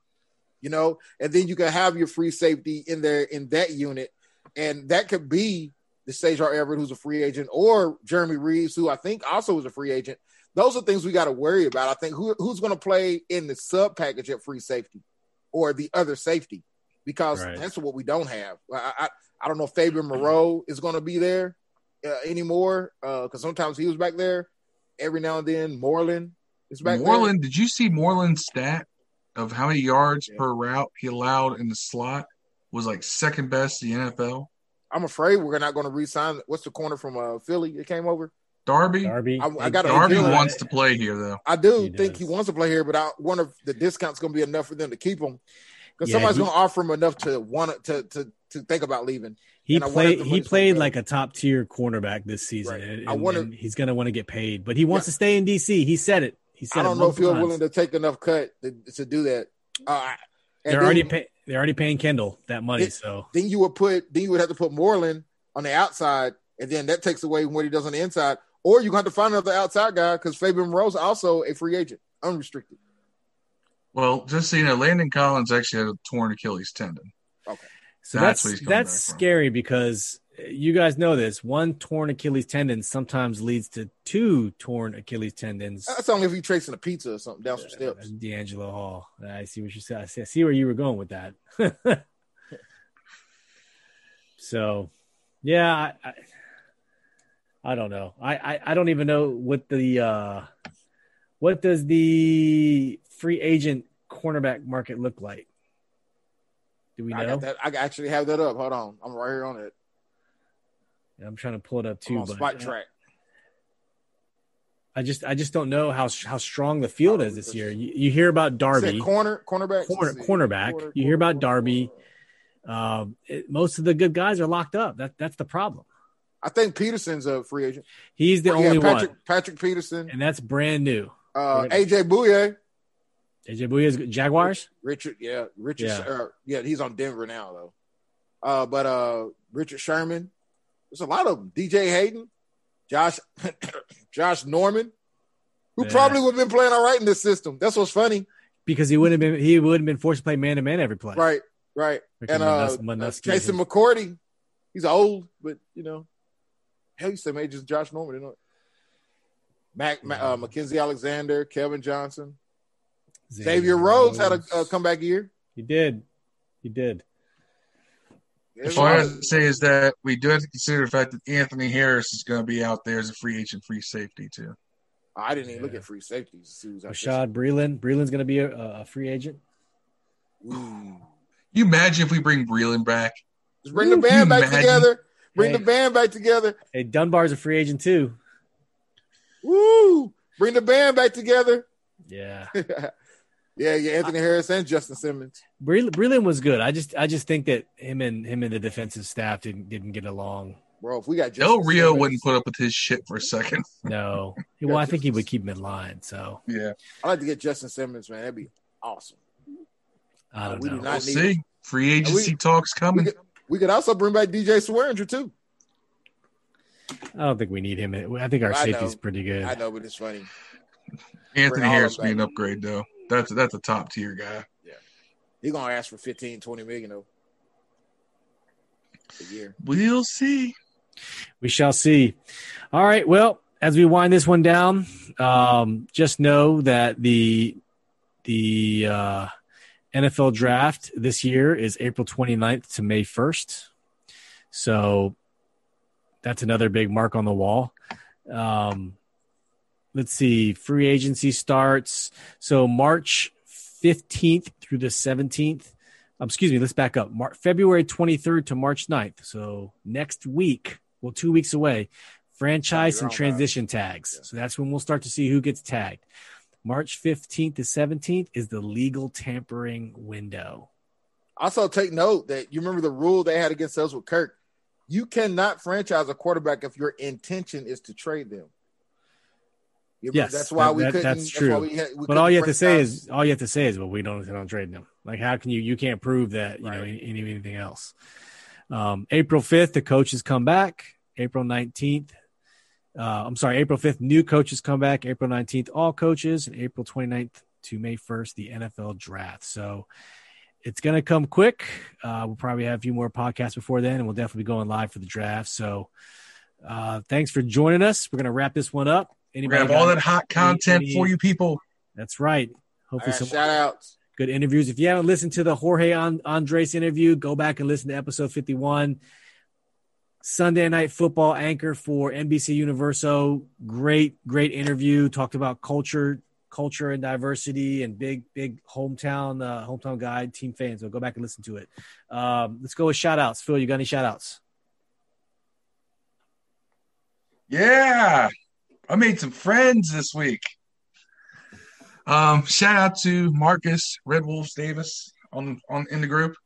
you know, and then you can have your free safety in there in that unit, and that could be the Sajar Everett, who's a free agent, or Jeremy Reaves, who I think also is a free agent. Those are things we got to worry about. I think who, who's going to play in the sub package at free safety or the other safety because right. that's what we don't have. I, I, I don't know if Fabian Moreau is going to be there uh, anymore because uh, sometimes he was back there. Every now and then, Moreland is back Moreland, there. did you see Moreland's stat of how many yards yeah. per route he allowed in the slot? Was like second best in the NFL. I'm afraid we're not going to re-sign. What's the corner from uh, Philly that came over? Darby. Darby. I, I got Darby wants to play here though. I do he think does. he wants to play here, but I wonder if the discount's going to be enough for them to keep him because yeah, somebody's going to offer him enough to want to to to think about leaving. He played. He played like a top tier cornerback this season. Right. And, I wonder he's going to want to get paid, but he wants yeah. to stay in DC. He said it. He said. I don't know if he's willing to take enough cut to, to do that. Uh, they're then, already pay, they're already paying Kendall that money. It, so then you would put then you would have to put Moreland on the outside, and then that takes away what he does on the inside. Or you have to find another outside guy because Fabian Rose also a free agent, unrestricted. Well, just so you know, Landon Collins actually had a torn Achilles tendon. Okay. So that's that's, that's scary because you guys know this. One torn Achilles tendon sometimes leads to two torn Achilles tendons. That's only if you're tracing a pizza or something down some steps. Uh, DeAngelo Hall. I see what you said. I see where you were going with that. so, yeah, I, I, I, don't know. I, I, I don't even know what the uh, what does the free agent cornerback market look like? Do we know? I, got that. I actually have that up. Hold on, I'm right here on it. Yeah, I'm trying to pull it up too. but spot track. I just I just don't know how how strong the field is this year. You, you hear about Darby corner cornerback corner, cornerback. Corner, you hear about Darby. Um, it, most of the good guys are locked up. That that's the problem. I think Peterson's a free agent. He's the only Patrick, one. Patrick Peterson, and that's brand new. Uh, AJ Bouye. AJ Bouye's Jaguars. Richard, yeah, Richard, yeah. Uh, yeah, he's on Denver now though. Uh, but uh, Richard Sherman, there's a lot of them. DJ Hayden, Josh, Josh Norman, who yeah. probably would have been playing all right in this system. That's what's funny. Because he wouldn't have been, he would have been forced to play man to man every play. Right, right. and uh, Manus- Jason McCourty, he's old, but you know, hell, he's same age as Josh Norman, you know. Mac, yeah. uh, Mackensie Alexander, Kevin Johnson. Xavier, Xavier Rhodes, had a, a, comeback year. He did. He did. All I have to say is that we do have to consider the fact that Anthony Harris is going to be out there as a free agent, free safety too. I didn't even yeah. look at free safeties. Bashaud Breeland. Breeland's going to be a, a, free agent. Ooh. You imagine if we bring Breeland back? Just bring Ooh, the band back imagine? together. Bring hey, the band back together. Hey, Dunbar's a free agent too. Woo! Bring the band back together. Yeah. Yeah, yeah, Anthony Harris and Justin Simmons. Breeland was good. I just I just think that him and him and the defensive staff didn't didn't get along. Bro, if we got Justin Del Rio Simmons, wouldn't put up with his shit for a second. No. well, I think he would keep him in line. So yeah, I'd like to get Justin Simmons, man. That'd be awesome. I don't we know. Do we'll see. Him. Free agency we, talks coming. We could, we could, also bring back DJ Swearinger too. I don't think we need him. I think our safety's pretty good. I know, but it's funny. Anthony Harris would be an upgrade though. That's that's a top tier guy. Yeah, he's gonna ask for 15, 20 million though. A year. We'll see. We shall see. All right. Well, as we wind this one down, um, just know that the the uh, NFL draft this year is April 29th to May 1st. So that's another big mark on the wall. Um, let's see, free agency starts. So March 15th through the 17th. Um, excuse me, let's back up. Mar- February 23rd to March 9th. So next week, well, two weeks away, franchise and transition tags. So that's when we'll start to see who gets tagged. March 15th to 17th is the legal tampering window. Also, take note that you remember the rule they had against us with Kirk. You cannot franchise a quarterback if your intention is to trade them. You- Yes, that's why that- we that- couldn't. that's true. we had- we But all you have to say is all you have to say is, well, we don't intend on trading them. Like, how can you? You can't prove that you know Right. any, any- anything else. Um, April fifth, the coaches come back. April nineteenth, uh, I'm sorry, April fifth, new coaches come back. April nineteenth, all coaches, and April 29th to May first, the NFL draft. So it's gonna come quick. Uh, we'll probably have a few more podcasts before then, and we'll definitely be going live for the draft. So uh, thanks for joining us. We're gonna wrap this one up. We're gonna have all that hot content any- for you people. That's right. Hopefully, right, some shout outs. good interviews. If you haven't listened to the Jorge and- Andres interview, go back and listen to episode 51. Sunday night football anchor for NBC Universo. Great, great interview. Talked about culture, culture and diversity and big, big hometown, uh, hometown guide, team fans. So go back and listen to it. Um, let's go with shout outs. Phil, you got any shout outs? Yeah, I made some friends this week. Um, shout out to Marcus Red Wolves Davis on on in the group.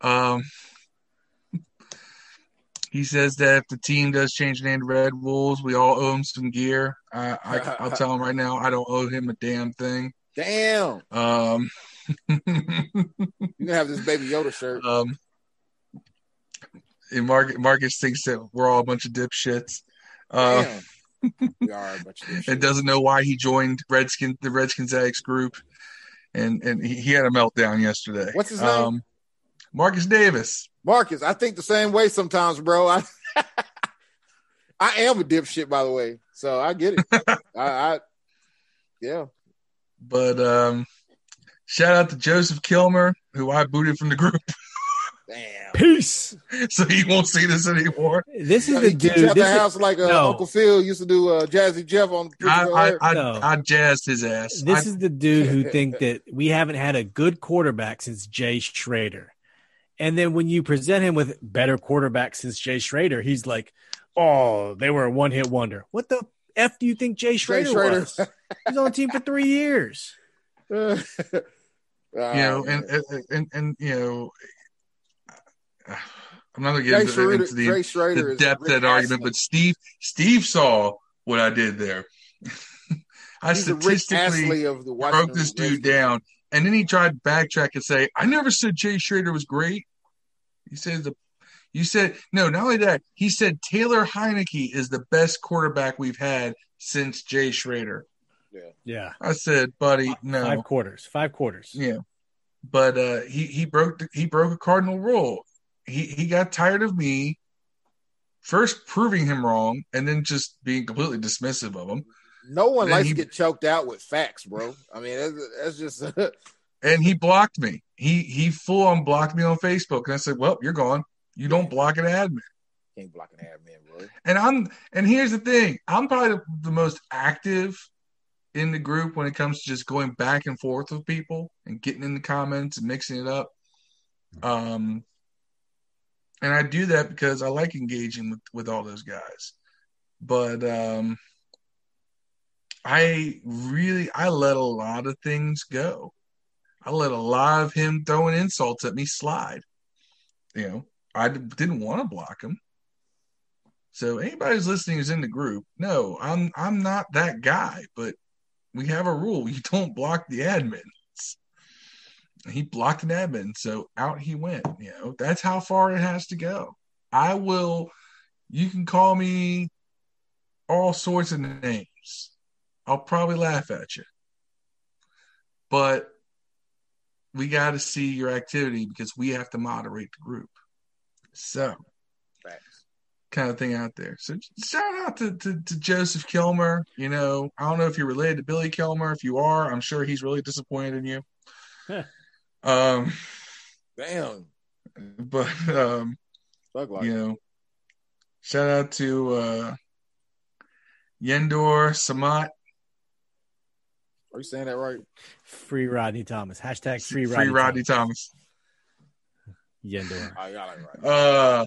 Um, he says that if the team does change the name to Red Wolves, we all owe him some gear. I, I I'll tell him right now, I don't owe him a damn thing. Damn, Um, you can have this baby Yoda shirt. um, and Marcus, Marcus thinks that we're all a bunch of dipshits. Uh, Damn. we are a bunch of and doesn't know why he joined Redskin the Redskins X group, and and he, he had a meltdown yesterday. What's his name? Um, Marcus Davis. Marcus, I think the same way sometimes, bro. I I am a dipshit, by the way, so I get it. I, I yeah. But um, shout out to Joseph Kilmer, who I booted from the group, Damn. Peace. so he won't see this anymore. This is He the dude. you out the This is, house like uh, No. Uncle Phil used to do uh, Jazzy Jeff on I I, I, No. I jazzed his ass. This I- is the dude who think that we haven't had a good quarterback since Jay Schroeder. And then when you present him with better quarterback since Jay Schroeder, he's like, "Oh, they were a one-hit wonder." What the f do you think Jay Schroeder, Schroeder. was? He's on the team for three years. Uh, you know, and, and and and you know, I'm not gonna get into, Schroeder, into the the depth of that argument, but Steve Steve saw what I did there. I He's statistically Astley of the broke this dude Redskins. down, and then he tried to backtrack and say, "I never said Jay Schroeder was great." He said the. You said no. Not only that, he said Taylor Heinicke is the best quarterback we've had since Jay Schroeder. Yeah, Yeah. I said, buddy, no. five quarters, five quarters. Yeah, but uh, he he broke the, he broke a cardinal rule. He he got tired of me first proving him wrong and then just being completely dismissive of him. No one likes he- to get choked out with facts, bro. I mean, that's, that's just And he blocked me. He he full on blocked me on Facebook. And I said, "Well, you're gone. You don't block an admin." can't block an admin, bro. And I'm and here's the thing. I'm probably the, the most active in the group when it comes to just going back and forth with people and getting in the comments and mixing it up. Um and I do that because I like engaging with, with all those guys. But um I really I let a lot of things go. I let a lot of him throwing insults at me slide. You know, I didn't want to block him. So anybody who's listening who's in the group, no, I'm I'm not that guy, but we have a rule. You don't block the admins. He blocked an admin, so out he went. You know, that's how far it has to go. I will you can call me all sorts of names. I'll probably laugh at you. But we got to see your activity because we have to moderate the group. So, Facts. kind of thing out there. So shout out to, to, to Joseph Kilmer. You know, I don't know if you're related to Billy Kilmer. If you are, I'm sure he's really disappointed in you. Huh. um, Damn. but um, like you know, shout out to uh, Yendor Samat, Are you saying that right? Free Rodney Thomas. Hashtag free free Rodney, Rodney Thomas. Yendor. I got it right. Uh,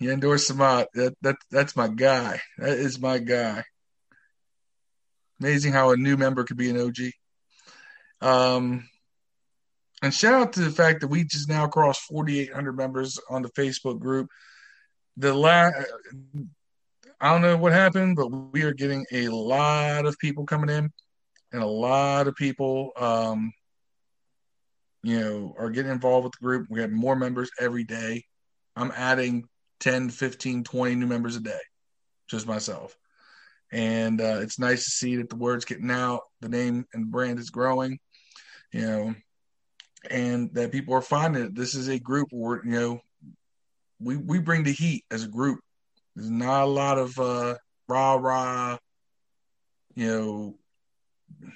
Yendor Samat. That that that's my guy. That is my guy. Amazing how a new member could be an OG. Um, And shout out to the fact that we just now crossed 4,800 members on the Facebook group. The last, I don't know what happened, but we are getting a lot of people coming in, and a lot of people, um, you know, are getting involved with the group. We have more members every day. I'm adding 10, 15, 20 new members a day, just myself. And uh, it's nice to see that the word's getting out, the name and brand is growing, you know, and that people are finding. This is a group where, you know, we, we bring the heat as a group. There's not a lot of uh, rah rah, you know,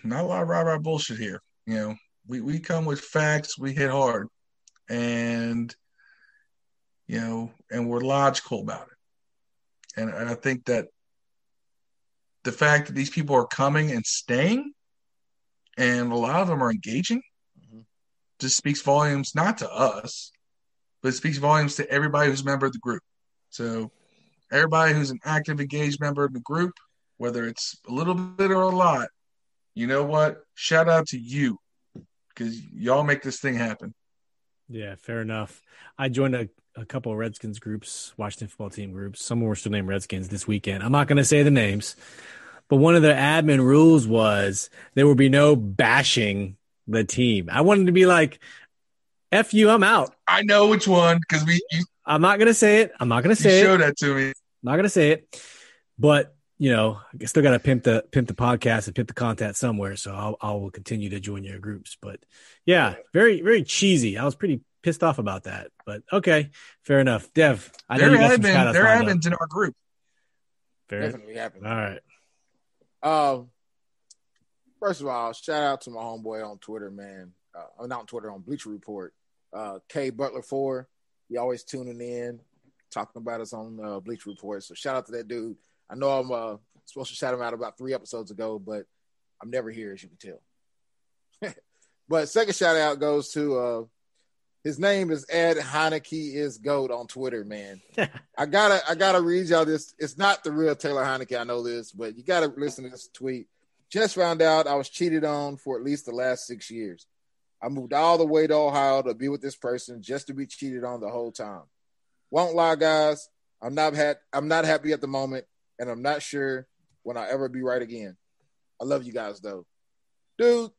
not a lot of rah rah bullshit here. You know, we, we come with facts, we hit hard, and you know, and we're logical about it. And, and I think that the fact that these people are coming and staying, and a lot of them are engaging, mm-hmm. just speaks volumes not to us, but it speaks volumes to everybody who's a member of the group. So everybody who's an active, engaged member of the group, whether it's a little bit or a lot, you know what? Shout out to you because y'all make this thing happen. Yeah, fair enough. I joined a, a couple of Redskins groups, Washington football team groups. Some were still named Redskins this weekend. I'm not going to say the names, but one of the admin rules was there would be no bashing the team. I wanted to be like, "F you, I'm out." I know which one because we. You, I'm not going to say it. I'm not going to say you it. Show that to me. I'm not going to say it, but you know, I still got to pimp the pimp the podcast and pimp the content somewhere. So I'll I will continue to join your groups. But yeah, very very cheesy. I was pretty pissed off about that. But okay, fair enough. Dev, I know there have been there have been in our group. Fair. Definitely happened. All right. Um, first of all, shout out to my homeboy on Twitter, man. Uh, not on Twitter, on Bleacher Report. Uh, K Butler Four. He always tuning in, talking about us on uh, Bleacher Report. So shout out to that dude. I know I'm uh, supposed to shout him out about three episodes ago, but I'm never here, as you can tell. but second shout out goes to uh, his name is Ed Heinicke is goat on Twitter, man. I gotta I gotta read y'all this. It's not the real Taylor Heinicke, I know this, but you gotta listen to this tweet. Just found out I was cheated on for at least the last six years. I moved all the way to Ohio to be with this person just to be cheated on the whole time. Won't lie, guys. I'm not had I'm not happy at the moment and I'm not sure when I'll ever be right again. I love you guys though. Dude,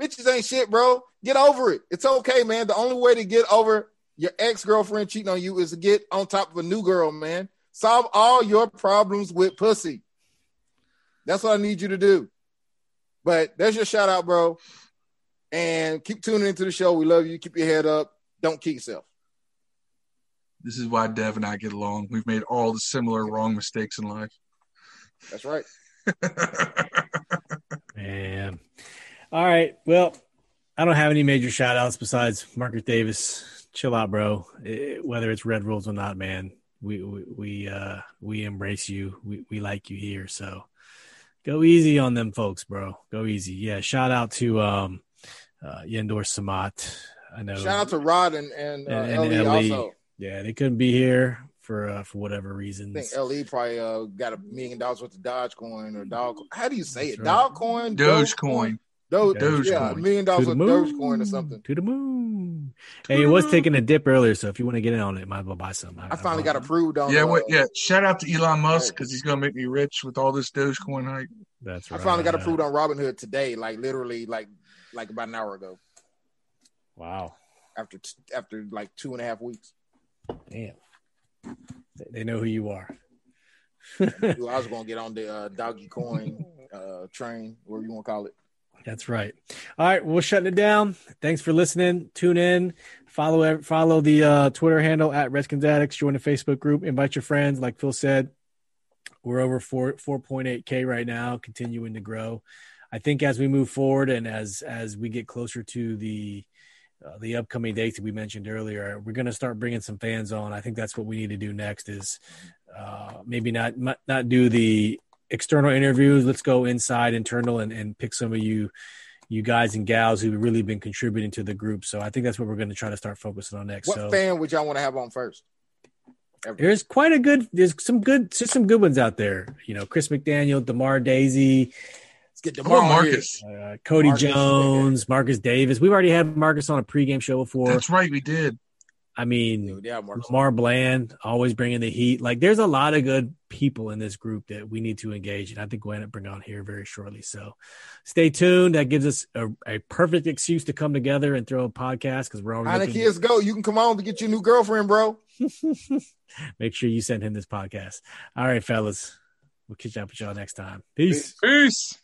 bitches ain't shit, bro. Get over it. It's okay, man. The only way to get over your ex-girlfriend cheating on you is to get on top of a new girl, man. Solve all your problems with pussy. That's what I need you to do. But there's your shout out, bro. And keep tuning into the show. We love you. Keep your head up. Don't kill yourself. This is why Dev and I get along. We've made all the similar wrong mistakes in life. That's right. Man. All right. Well, I don't have any major shout outs besides Marcus Davis. Chill out, bro. It, whether it's red rules or not, man, we we we, uh, we embrace you. We we like you here. So go easy on them folks, bro. Go easy. Yeah. Shout out to um uh Yendor Samat. I know. Shout out to Rod and and, uh, and, and also. Yeah, they couldn't be here for uh, for whatever reasons. I think LE probably uh, got a million dollars worth of Dogecoin or Dog. How do you say That's it? Right. Dogecoin, Dogecoin. Doge, Doge, yeah, a million dollars worth of Dogecoin or something. To the moon. To hey, it was taking a dip earlier, so if you want to get in on it, might as well buy some. I, I finally got approved on. Yeah, what, yeah. Shout out to Elon Musk because he's gonna make me rich with all this Dogecoin hype. That's right. I finally got approved on Robinhood today, like literally, like like about an hour ago. Wow. After after like two and a half weeks. Damn. They know who you are. I was going to get on the uh, doggy coin uh, train, whatever you want to call it. That's right. All right, we're shutting it down. Thanks for listening. Tune in. Follow follow the uh, Twitter handle at Redskins Addicts. Join the Facebook group. Invite your friends. Like Phil said, we're over four four point eight k right now, continuing to grow. I think as we move forward and as as we get closer to the uh, the upcoming dates that we mentioned earlier, we're going to start bringing some fans on. I think that's what we need to do next is uh, maybe not not do the external interviews. Let's go inside, internal, and, and pick some of you you guys and gals who've really been contributing to the group. So I think that's what we're going to try to start focusing on next. What so, fan would y'all want to have on first? There's quite a good. There's some good. There's some good ones out there. You know, Chris McDaniel, Demar Daisy. Get How about Demar here. Marcus? Uh, Cody Marcus, Jones, Marcus Davis. We've already had Marcus on a pregame show before. That's right, we did. I mean, yeah, Marcus. Lamar Bland always bringing the heat. Like, there's a lot of good people in this group that we need to engage, and I think we're going to bring on here very shortly. So, stay tuned. That gives us a, a perfect excuse to come together and throw a podcast because we're already. How the looking- kids go? You can come on to get your new girlfriend, bro. Make sure you send him this podcast. All right, fellas. We'll catch up with y'all next time. Peace. Peace.